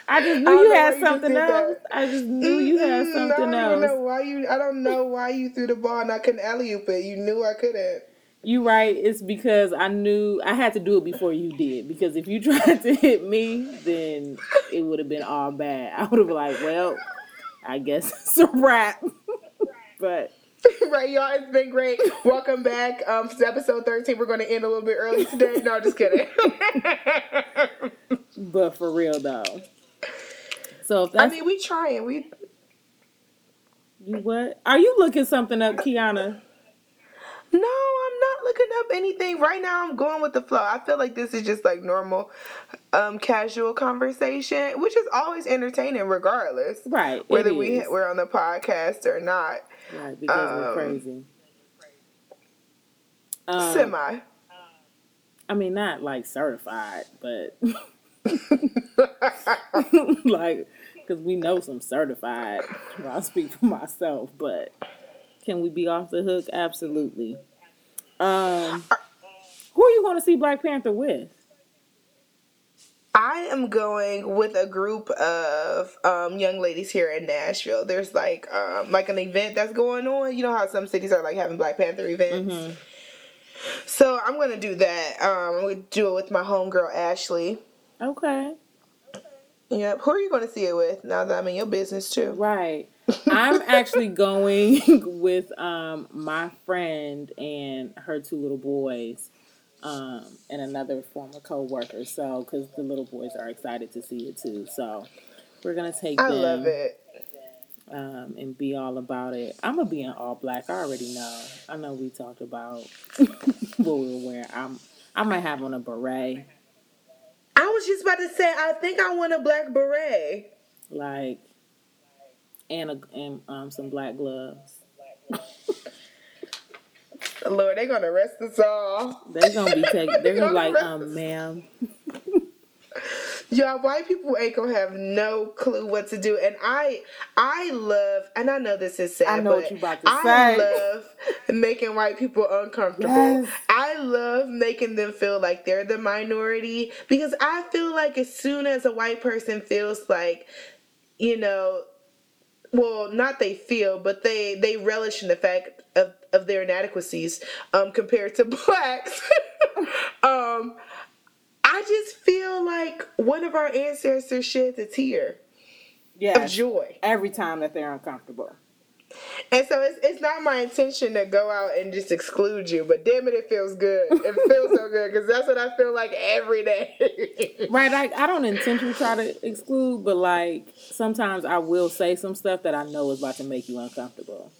I just knew I don't you know had you just something did that. else. I just knew you had Mm-mm, something I don't even know else. why you. I don't know why you threw the ball and I couldn't alley oop it. You knew I couldn't. You right. It's because I knew I had to do it before you did. Because if you *laughs* tried to hit me, then it would have been all bad. I would have been like, well, I guess *laughs* it's a wrap. *laughs* but right, y'all. It's been great. Welcome back. Um, to episode thirteen. We're going to end a little bit early today. No, just kidding. but for real though. So if I that's mean, we trying. We you what? Are you looking something up, Kiana? no, I'm not looking up anything right now. I'm going with the flow. I feel like this is just like normal, um, casual conversation, which is always entertaining, regardless. Right. it Whether we is. we're on the podcast or not. Right, because we're um, crazy. Um, Semi. I mean, not like certified, but *laughs* *laughs* like, because we know some certified. Well, I'll speak for myself, but can we be off the hook? Absolutely. Um, who are you going to see Black Panther with? I am going with a group of um, young ladies here in Nashville. There's like um, like an event that's going on. You know how some cities are like having Black Panther events. Mm-hmm. So I'm gonna do that. Um, I'm gonna do it with my homegirl Ashley. Okay. Yep. Who are you gonna see it with? Now that I'm in your business too. Right. *laughs* I'm actually going *laughs* with um my friend and her two little boys, um, and another former coworker. So, because the little boys are excited to see it too, so we're gonna take I them love it. um and be all about it. I'm gonna be in all black. I already know. I know we talked about *laughs* what we were wearing. I'm I might have on a beret, I was just about to say. I think I want a black beret. like, and a and um some black gloves. Lord, they're gonna arrest us all. They're gonna be taking. *laughs* They're gonna be like, um, ma'am. *laughs* Y'all, white people ain't gonna have no clue what to do, and I, I love, and I know this is sad, I know but what you about to I say. love making white people uncomfortable. Yes. I love making them feel like they're the minority because I feel like as soon as a white person feels like, you know, well, not they feel, but they they relish in the fact of of their inadequacies um, compared to *laughs* blacks. *laughs* um, I just feel like one of our ancestors sheds a tear of joy. Every time that they're uncomfortable. And so it's, it's not my intention to go out and just exclude you, but damn it, it feels good. It feels so good because that's what I feel like every day. *laughs* Right. Like I don't intentionally try to exclude, but like sometimes I will say some stuff that I know is about to make you uncomfortable.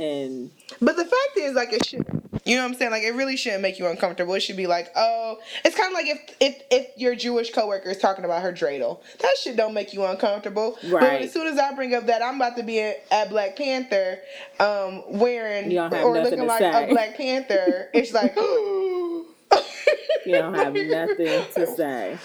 And but the fact is, like, it should. You know what I'm saying? Like, it really shouldn't make you uncomfortable. It should be like, oh, it's kind of like if if if your Jewish coworker is talking about her dreidel, that shit don't make you uncomfortable. But Right. as soon as I bring up that I'm about to be at, Black Panther, um, wearing You don't have or looking like say. a Black Panther, it's like. *laughs* *gasps* you don't have nothing to say.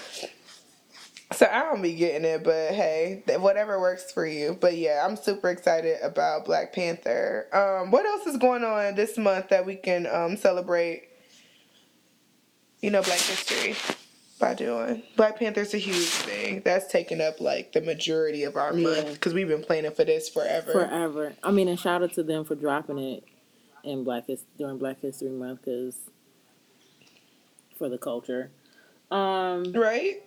So I don't be getting it, but hey, whatever works for you. But yeah, I'm super excited about Black Panther. Um, what else is going on this month that we can um, celebrate? You know, Black History by doing Black Panther's a huge thing. That's taken up like the majority of our Yeah. month because we've been planning for this forever. Forever. I mean, and shout out to them for dropping it in Black His- during Black History Month because for the culture. Um, Right?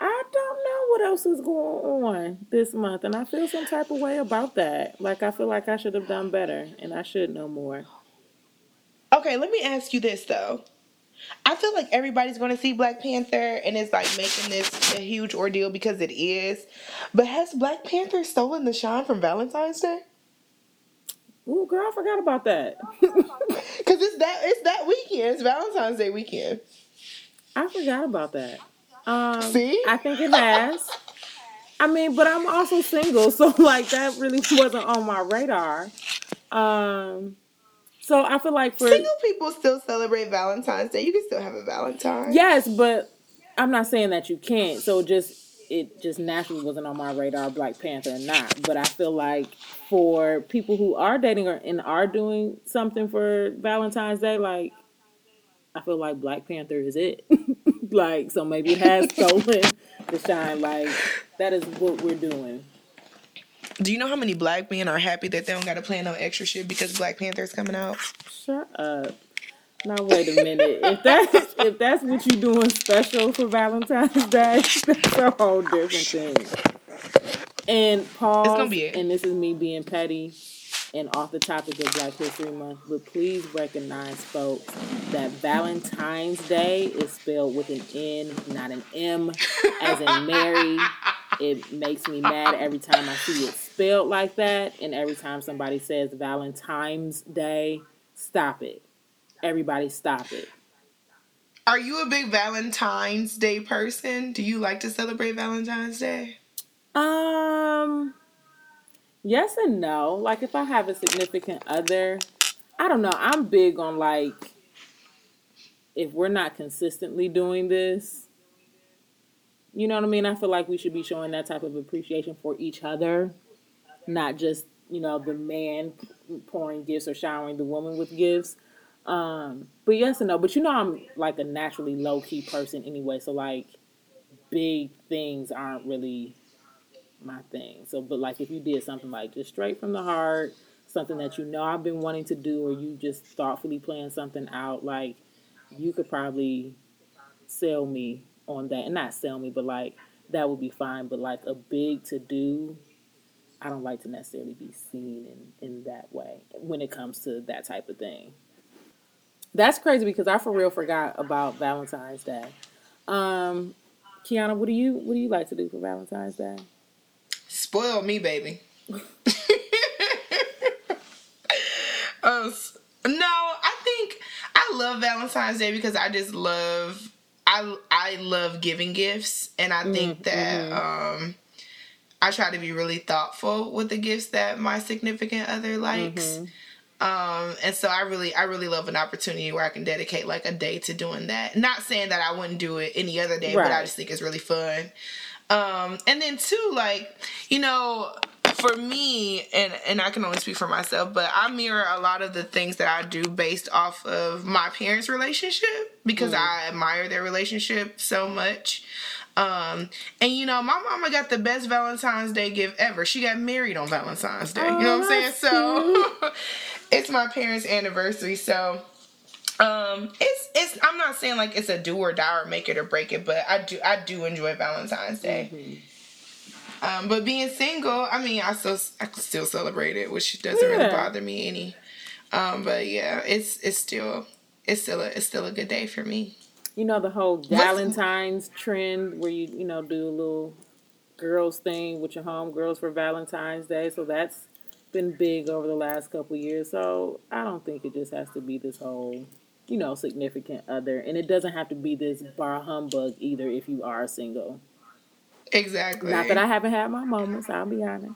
I don't know what else is going on this month, and I feel some type of way about that. Like I feel like I should have done better, and I should know more. Okay, let me ask you this though. I feel like everybody's going to see Black Panther and it's like making this a huge ordeal because it is. But has Black Panther stolen the shine from Valentine's Day? Ooh, girl, I forgot about that. *laughs* Because it's that it's that weekend. It's Valentine's Day weekend. I forgot about that. Um, See? I think it has. I mean, but I'm also single, so *laughs* like that really wasn't on my radar. Um, so I feel like for Single people still celebrate Valentine's Day. You can still have a Valentine. yes, but I'm not saying that you can't. So just it just naturally wasn't on my radar, Black Panther or not. But I feel like for people who are dating or, and are doing something for Valentine's Day, like I feel like Black Panther is it. *laughs* like so maybe it has *laughs* stolen the shine. Like that is what we're doing. Do you know how many black men are happy that they don't got to plan no extra shit because Black Panther's coming out? Shut up. Now wait a minute. if that's if that's what you're doing special for Valentine's Day, *laughs* that's a whole different thing. And Paul, It's gonna be it. And this is me being petty and off the topic of Black History Month, but please recognize, folks, that Valentine's Day is spelled with an N, not an M, as in Mary. It makes me mad every time I see it spelled like that, and every time somebody says Valentine's Day, stop it. Everybody, stop it. Are you a big Valentine's Day person? Do you like to celebrate Valentine's Day? Um, yes and no. Like if I have a significant other, I don't know. I'm big on like if we're not consistently doing this, you know what I mean? I feel like we should be showing that type of appreciation for each other, not just, you know, the man pouring gifts or showering the woman with gifts. Um, but yes and no. But you know I'm like a naturally low key person anyway, so like big things aren't really my thing. So, but like if you did something like just straight from the heart, something that you know I've been wanting to do, or you just thoughtfully plan something out, like you could probably sell me on that, and not sell me, but like that would be fine. But like a big to do, I don't like to necessarily be seen in in that way when it comes to that type of thing. That's crazy because I for real forgot about Valentine's Day. Um, Kiana, what do you what do you like to do for Valentine's Day? Spoil me, baby. *laughs* uh, no, I think I love Valentine's Day because I just love I I love giving gifts, and I think that um, I try to be really thoughtful with the gifts that my significant other likes. Um, and so I really, I really love an opportunity where I can dedicate like a day to doing that. Not saying that I wouldn't do it any other day, but I just think it's really fun. Um, and then two, like, you know, for me, and and I can only speak for myself, but I mirror a lot of the things that I do based off of my parents' relationship because I admire their relationship so much. Um, and you know, my mama got the best Valentine's Day gift ever. She got married on Valentine's Day. you know what I'm saying? So *laughs* it's my parents' anniversary, so um it's it's i'm not saying like it's a do or die or make it or break it but i do i do enjoy valentine's day. Um but being single i mean i still i can still celebrate it which doesn't really bother me any. Um but yeah it's it's still it's still a it's still a good day for me. You know the whole Valentine's trend where you you know do a little girls thing with your home girls for Valentine's Day. So that's been big over the last couple years. So I don't think it just has to be this whole you know significant other, and it doesn't have to be this bar humbug either if you are single. exactly Not that I haven't had my moments, I'll be honest,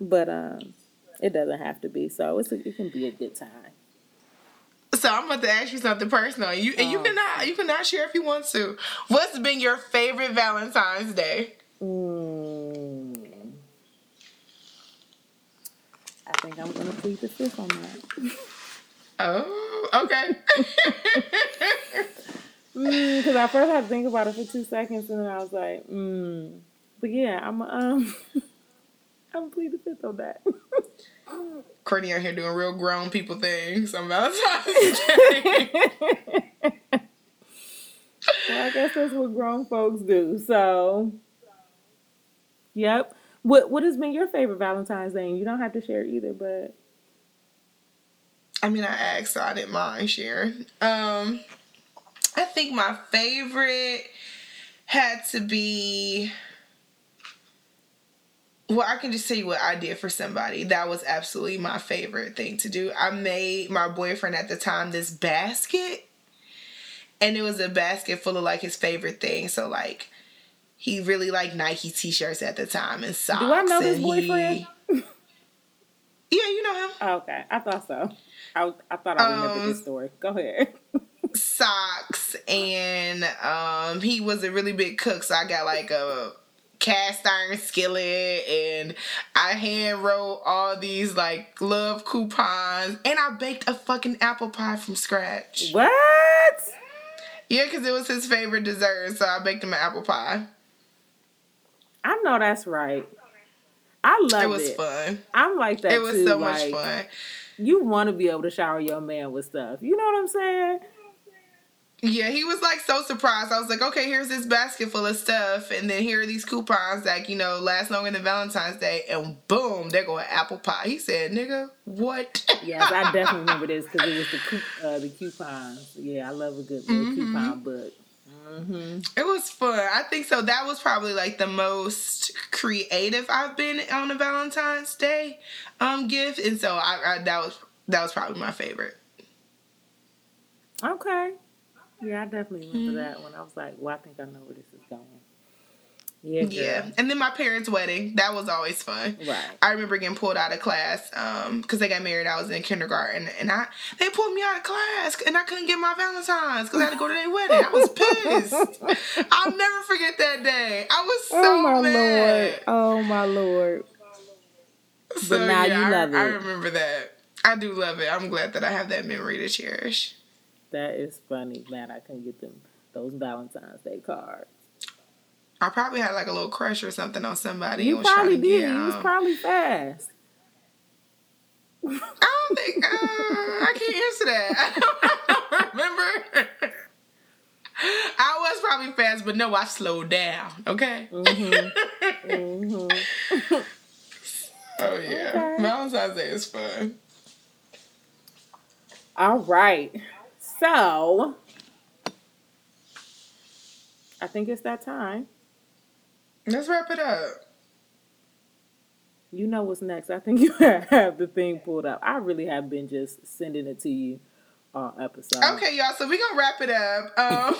but um, it doesn't have to be. So it's a, it can be a good time. so i'm about to ask you something personal you and you Oh. cannot you cannot share if you want to what's been your favorite valentine's day Mm. I think I'm gonna plead the fifth on that. oh okay Because I first had to think about it for two seconds, and then I was like, mm. But yeah, I'm um, *laughs* I'm plead the fifth on that. *laughs* Courtney out here doing real grown people things on Valentine's Day. well, I guess that's what grown folks do. So, yep. What What has been your favorite Valentine's Day? You don't have to share either, but I mean, I asked, so I didn't mind sharing. Um, I think my favorite had to be. Well, I can just tell you what I did for somebody. That was absolutely my favorite thing to do. I made my boyfriend at the time this basket, and it was a basket full of like his favorite things. So like, he really liked Nike t-shirts at the time and socks. do I know this and boyfriend? He, *laughs* yeah, you know him. Oh, okay, I thought so. I, I thought I remembered Um, this story. Go ahead. socks and um he was a really big cook so i got like a cast iron skillet and I hand wrote all these like love coupons and I baked a fucking apple pie from scratch. What? Yeah, because it was his favorite dessert, so I baked him an apple pie. I know that's right. I love it. It was fun. I'm like that It was too. so like, much fun. You want to be able to shower your man with stuff. You know what I'm saying? Yeah, he was like so surprised. I was like, okay, here's this basket full of stuff, and then here are these coupons that you know last longer than Valentine's Day, and boom, there go an apple pie. He said, "Nigga, what?" Yes, I definitely remember this because it was the uh, the coupons. Yeah, I love a good little Mm-hmm. coupon book. Hmm It was fun. I think so. That was probably like the most creative I've been on a Valentine's Day um gift, and so I, I that was that was probably my favorite. Okay. Yeah, I definitely remember Mm-hmm. that one. I was like, well, I think I know what this is going. Yeah. Yeah, and then my parents' wedding that was always fun. Right. I remember getting pulled out of class um because they got married. I was in kindergarten, and I they pulled me out of class, and I couldn't get my Valentine's because I had to go to their wedding. I was *laughs* pissed. I'll never forget that day. I was so oh my mad. lord. Oh my lord. So, now yeah, you love I it. I remember that. I do love it. I'm glad that I have that memory to cherish. That is funny. Glad I couldn't get them those Valentine's Day cards. I probably had like a little crush or something on somebody. You probably to did. get, You was um, probably fast. I don't think uh, I can't answer that. *laughs* I don't remember. I was probably fast, but no, I slowed down. Okay. Mm-hmm. mm-hmm. *laughs* Oh yeah, Okay. Valentine's Day is fun. All right. So I think it's that time. Let's wrap it up. You know what's next. I think *laughs* you have the thing pulled up. I really have been just sending it to you all episode. Okay, y'all. So we're gonna wrap it up. Um,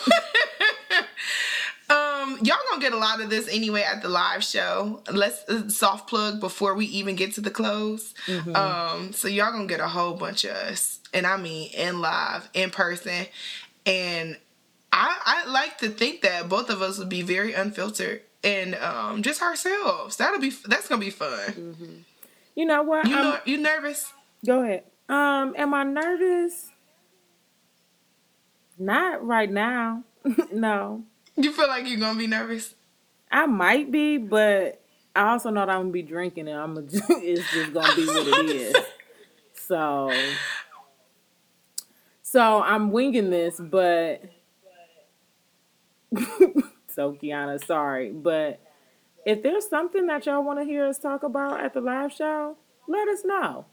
*laughs* um, y'all gonna get a lot of this anyway at the live show. Let's uh, soft plug before we even get to the close. Mhm. Um, so y'all gonna get a whole bunch of us, and I mean in live, in person, and I I like to think that both of us would be very unfiltered and um just ourselves. That'll be that's gonna be fun. You know what? You know, you nervous? Go ahead. Um, am I nervous? Not right now. *laughs* no. You feel like you're gonna be nervous? I might be, but I also know that I'm gonna be drinking and I'm gonna do, *laughs* it's just gonna be what it *laughs* is. So So I'm winging this, but so Kiana, sorry, but if there's something that y'all want to hear us talk about at the live show, let us know.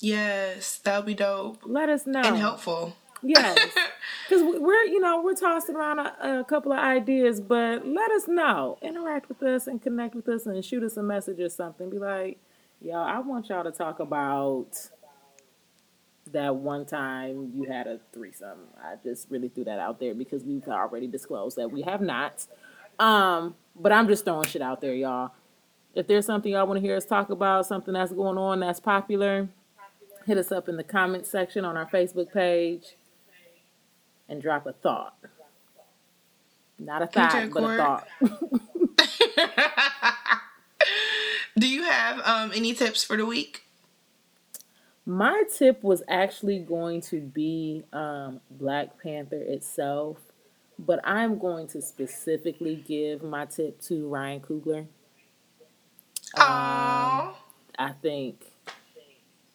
Yes, that would be dope Let us know. and helpful. Yes. *laughs* Because we're, you know, we're tossing around a, a couple of ideas, but let us know. Interact with us and connect with us and shoot us a message or something. Be like, yo, I want y'all to talk about that one time you had a threesome. I just really threw that out there because we've already disclosed that we have not. Um, but I'm just throwing shit out there, y'all. If there's something y'all want to hear us talk about, something that's going on that's popular, hit us up in the comment section on our Facebook page and drop a thought. Not a thought, but a thought. *laughs* *laughs* Do you have um, any tips for the week? My tip was actually going to be um, Black Panther itself, but I'm going to specifically give my tip to Ryan Coogler. Aww. I think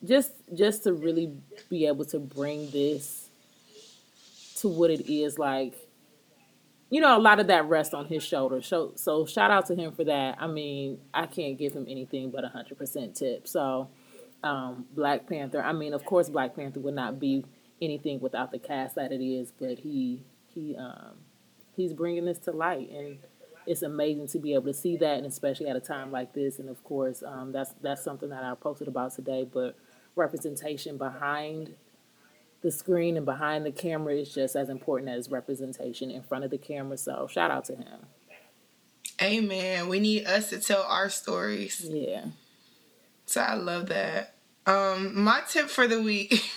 just just to really be able to bring this to what it is like you know a lot of that rests on his shoulders so so shout out to him for that i mean i can't give him anything but a 100% tip so um black panther i mean of course black panther would not be anything without the cast that it is but he he um he's bringing this to light and it's amazing to be able to see that and especially at a time like this and of course um, that's that's something that i posted about today but representation behind the screen and behind the camera is just as important as representation in front of the camera so shout out to him Amen. We need us to tell our stories. yeah So I love that. Um, my tip for the week.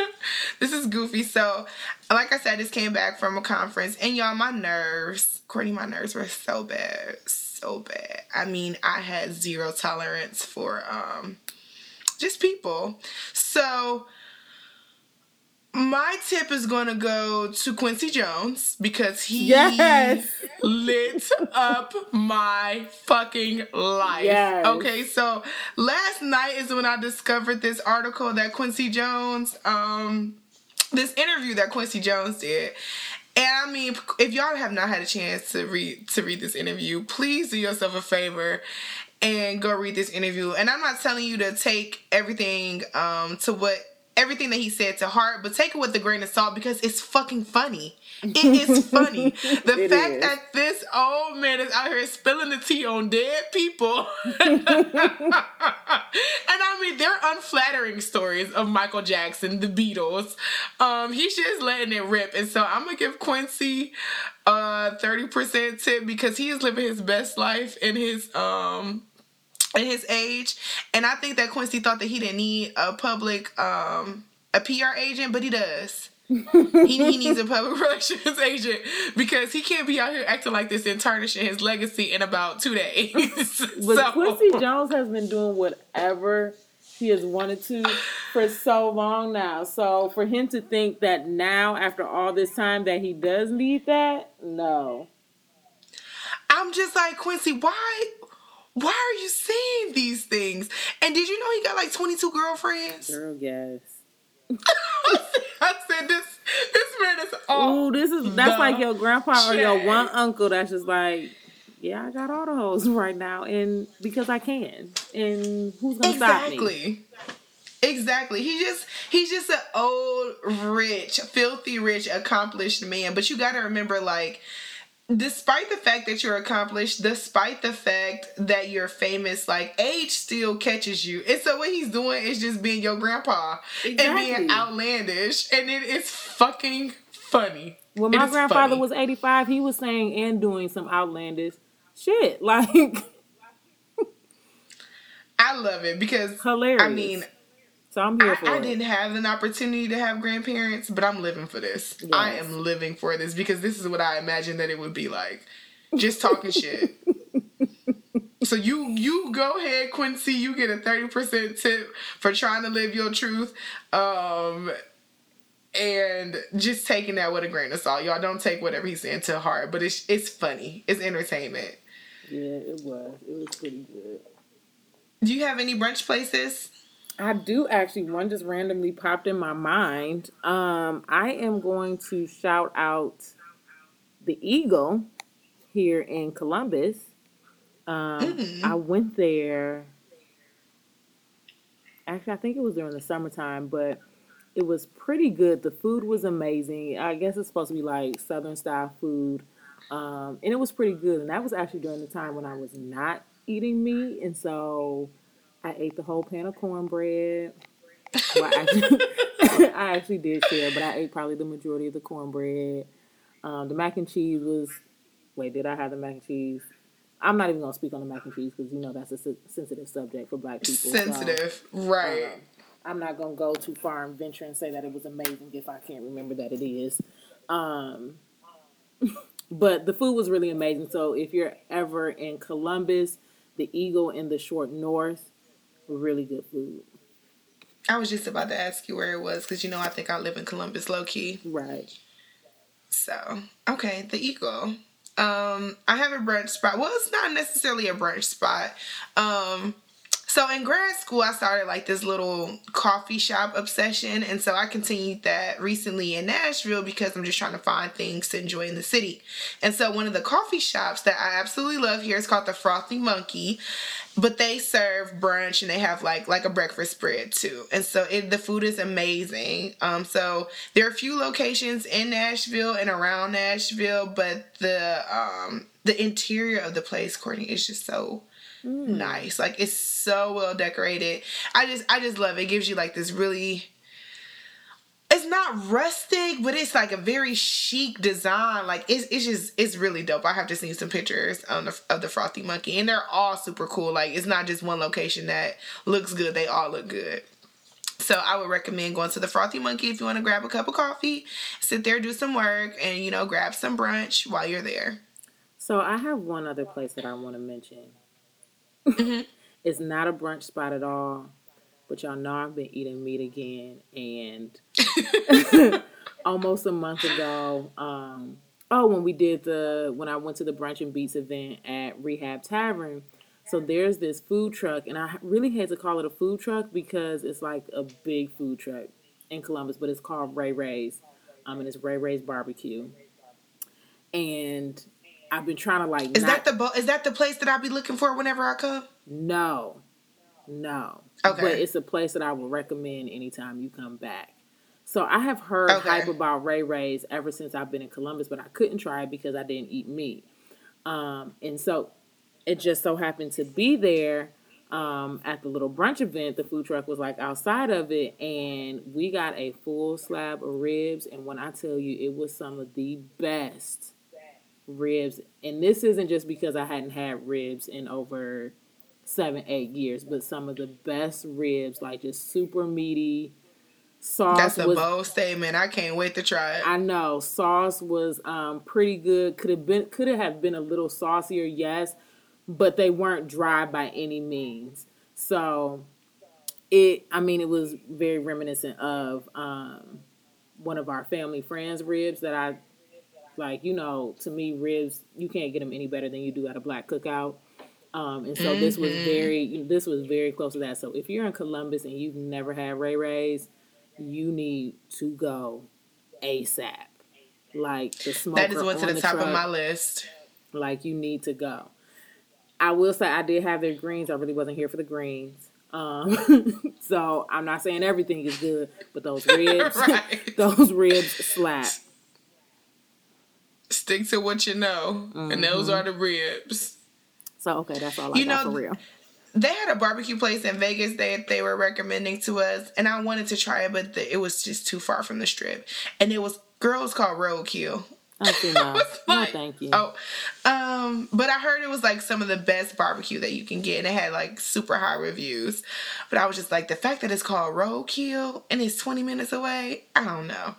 *laughs* this is goofy. So, like I said, I just came back from a conference, and y'all, my nerves, Courtney, my nerves were so bad, so bad. I mean, I had zero tolerance for um just people. So my tip is gonna go to Quincy Jones because he yes. lit up my fucking life. Yes. Okay, so last night is when I discovered this article that Quincy Jones, um, this interview that Quincy Jones did. And I mean, if y'all have not had a chance to read to read this interview, please do yourself a favor and go read this interview. And I'm not telling you to take everything um, to what everything that he said to heart, but take it with a grain of salt because it's fucking funny. It *laughs* is funny. The fact is. that this old man is out here spilling the tea on dead people. *laughs* and I mean, they're unflattering stories of Michael Jackson, the Beatles. Um, he's just letting it rip. And so I'm going to give Quincy a 30% tip because he is living his best life in his um in his age. And I think that Quincy thought that he didn't need a public um a PR agent, but he does. *laughs* he, he needs a public *laughs* relations agent because he can't be out here acting like this and tarnishing his legacy in about two days. *laughs* but so. Quincy Jones has been doing whatever he has wanted to for so long now. So for him to think that now, after all this time, that he does need that, no. I'm just like Quincy. Why? Why are you saying these things? And did you know he got like 22 girlfriends? Girl, yes. *laughs* I said this this man is all Ooh, this is that's like your grandpa or your one uncle that's just like, yeah, I got all the hoes *laughs* right now and because I can. And who's gonna exactly. stop me? Exactly. Exactly. He just he's just an old, rich, filthy rich, accomplished man. But you gotta remember like despite the fact that you're accomplished, despite the fact that you're famous, like age still catches you. And so what he's doing is just being your grandpa exactly. and being outlandish, and it is fucking funny. When my grandfather funny. was 85, he was saying and doing some outlandish shit. *laughs* Like I love it because hilarious. I mean so I'm here I, for I it. didn't have an opportunity to have grandparents, but I'm living for this. Yes. I am living for this because this is what I imagined that it would be like. Just talking shit. *laughs* So you you go ahead, Quincy. You get a thirty percent tip for trying to live your truth, um, and just taking that with a grain of salt. Y'all don't take whatever he's saying to heart, but it's it's funny. It's entertainment. Yeah, it was. It was pretty good. Do you have any brunch places? I do actually. One just randomly popped in my mind. Um, I am going to shout out the Eagle here in Columbus. Um, mm-hmm. I went there. Actually, I think it was during the summertime, but it was pretty good. The food was amazing. I guess it's supposed to be like Southern style food. Um, and it was pretty good. And that was actually during the time when I was not eating meat. And so I ate the whole pan of cornbread. Well, I, actually, *laughs* I actually did share, but I ate probably the majority of the cornbread. Um, the mac and cheese was. Wait, did I have the mac and cheese? I'm not even gonna speak on the mac and cheese because you know that's a sensitive subject for Black people. Sensitive, so, right? Um, I'm not gonna go too far and venture and say that it was amazing if I can't remember that it is. Um, *laughs* but the food was really amazing. So if you're ever in Columbus, the Eagle in the Short North, really good food. I was just about to ask you where it was because you know I think I live in Columbus, low key. Right. So okay, the Eagle. Um, I have a brunch spot. Well, it's not necessarily a brunch spot. Um, so in grad school, I started like this little coffee shop obsession, and so I continued that recently in Nashville because I'm just trying to find things to enjoy in the city. And so one of the coffee shops that I absolutely love here is called the Frothy Monkey, but they serve brunch and they have like like a breakfast spread too and so it, the food is amazing um so there are a few locations in nashville and around nashville but the um the interior of the place courtney is just so mm. nice like it's so well decorated i just i just love it. it gives you like this really it's not rustic, but it's like a very chic design. Like it's it's just it's really dope. I have to see some pictures on the, of the frothy monkey, and they're all super cool. Like it's not just one location that looks good; they all look good. So I would recommend going to the Frothy Monkey if you want to grab a cup of coffee, sit there, do some work, and you know grab some brunch while you're there. So I have one other place that I want to mention. Mm-hmm. *laughs* it's not a brunch spot at all, but y'all know I've been eating meat again, and *laughs* almost a month ago, um, oh, when we did the when I went to the brunch and beats event at Rehab Tavern. So there's this food truck, and I really hate to call it a food truck because it's like a big food truck in Columbus, but it's called Ray Ray's, um, and it's Ray Ray's Barbecue. And I've been trying to like. Is not, that the bo- is that the place that I'll be looking for whenever I come? No, no. Okay. But it's a place that I would recommend anytime you come back. So I have heard okay. hype about Ray Ray's ever since I've been in Columbus, but I couldn't try it because I didn't eat meat. Um, and so it just so happened to be there um, at the little brunch event. The food truck was like outside of it, and we got a full slab of ribs. And when I tell you, it was some of the best ribs. And this isn't just because I hadn't had ribs in over seven, eight years, but some of the best ribs, like just super meaty Sauce That's a was, bold statement. I can't wait to try it. I know sauce was um, pretty good. Could have been could have been a little saucier, yes, but they weren't dry by any means. So it, I mean, it was very reminiscent of um, one of our family friends' ribs that I like. You know, to me, ribs you can't get them any better than you do at a black cookout. Um, and so mm-hmm. this was mm-hmm. very this was very close to that. So if you're in Columbus and you've never had Ray Ray's, you need to go ASAP. Like the smoke. That is what's at the, the top truck, of my list. Like you need to go. I will say I did have their greens. I really wasn't here for the greens. Um, *laughs* so I'm not saying everything is good, but those *laughs* ribs, *laughs* those ribs slap. Stick to what you know, mm-hmm. and those are the ribs. So okay, that's all I you got know, for real they had a barbecue place in Vegas that they were recommending to us, and I wanted to try it, but the, it was just too far from the strip. And it was girls called Roadkill. I see *laughs* no. no, thank you. Oh, um, but I heard it was like some of the best barbecue that you can get, and it had like super high reviews. But I was just like, the fact that it's called Roadkill and it's twenty minutes away, I don't know.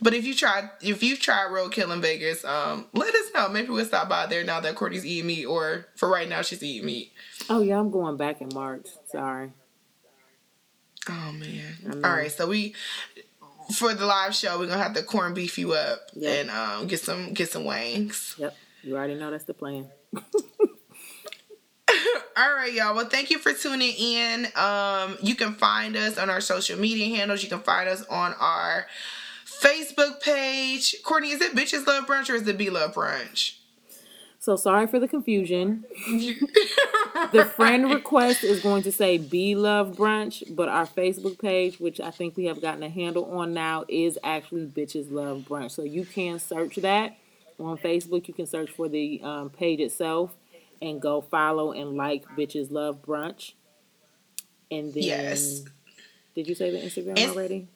But if you try, if you try Roadkill in Vegas, um, let us know. Maybe we'll stop by there now that Courtney's eating meat, or for right now she's eating meat. Oh yeah, I'm going back in March. Sorry. Oh man. All right, so we for the live show we're gonna have to corn beef you up yep. and um, get some get some wings. Yep, you already know that's the plan. *laughs* All right, y'all. Well, thank you for tuning in. Um, you can find us on our social media handles. You can find us on our Facebook page. Courtney, is it Bitches Love Brunch or is it B Love Brunch? So sorry for the confusion. *laughs* the friend request is going to say Be Love Brunch, but our Facebook page, which I think we have gotten a handle on now, is actually Bitches Love Brunch. So you can search that on Facebook. You can search for the um, page itself and go follow and like Bitches Love Brunch. And then, yes. did you say the Instagram it's, already?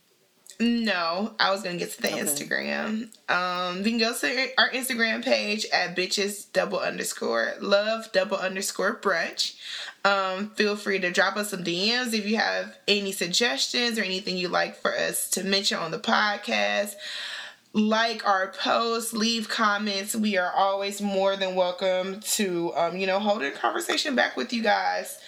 No, I was gonna get to the okay. Instagram. Um, you can go to our Instagram page at bitches double underscore love double underscore brunch. Um, feel free to drop us some DMs if you have any suggestions or anything you'd like for us to mention on the podcast. Like our posts, leave comments. We are always more than welcome to, um, you know, hold a conversation back with you guys.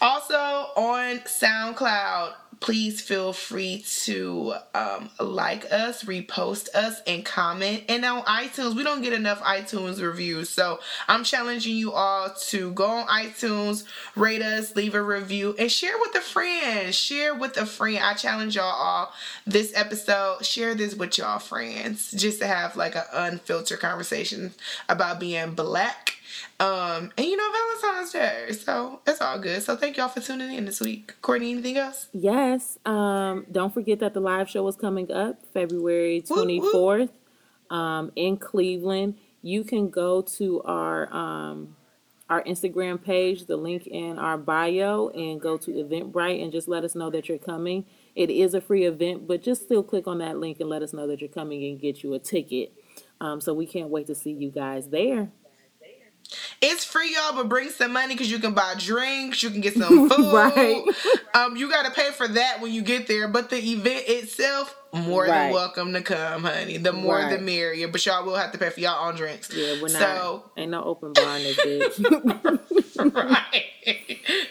Also on SoundCloud, please feel free to um, like us, repost us, and comment. And on iTunes, we don't get enough iTunes reviews. So I'm challenging you all to go on iTunes, rate us, leave a review, and share with a friend. Share with a friend. I challenge y'all all this episode, share this with y'all friends just to have like an unfiltered conversation about being black um, and you know Valentine's Day, so it's all good. So thank y'all for tuning in this week. Courtney, anything else? Yes. Um, don't forget that the live show is coming up February twenty fourth, um, in Cleveland. You can go to our um our Instagram page, the link in our bio, and go to Eventbrite and just let us know that you're coming. It is a free event, but just still click on that link and let us know that you're coming and get you a ticket. Um, so we can't wait to see you guys there. It's free, y'all, but bring some money because you can buy drinks, you can get some *laughs* food. right. Um, you got to pay for that when you get there. But the event itself, more Right. than welcome to come, honey. The more the merrier. But y'all will have to pay for y'all own drinks. Yeah, we're not. So ain't no open bar in this bitch. *laughs* *laughs* right.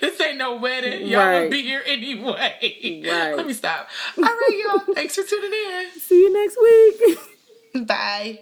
this ain't no wedding. Y'all Right. will be here anyway. Right. Let me stop. All right, y'all. Thanks for tuning in. See you next week. Bye.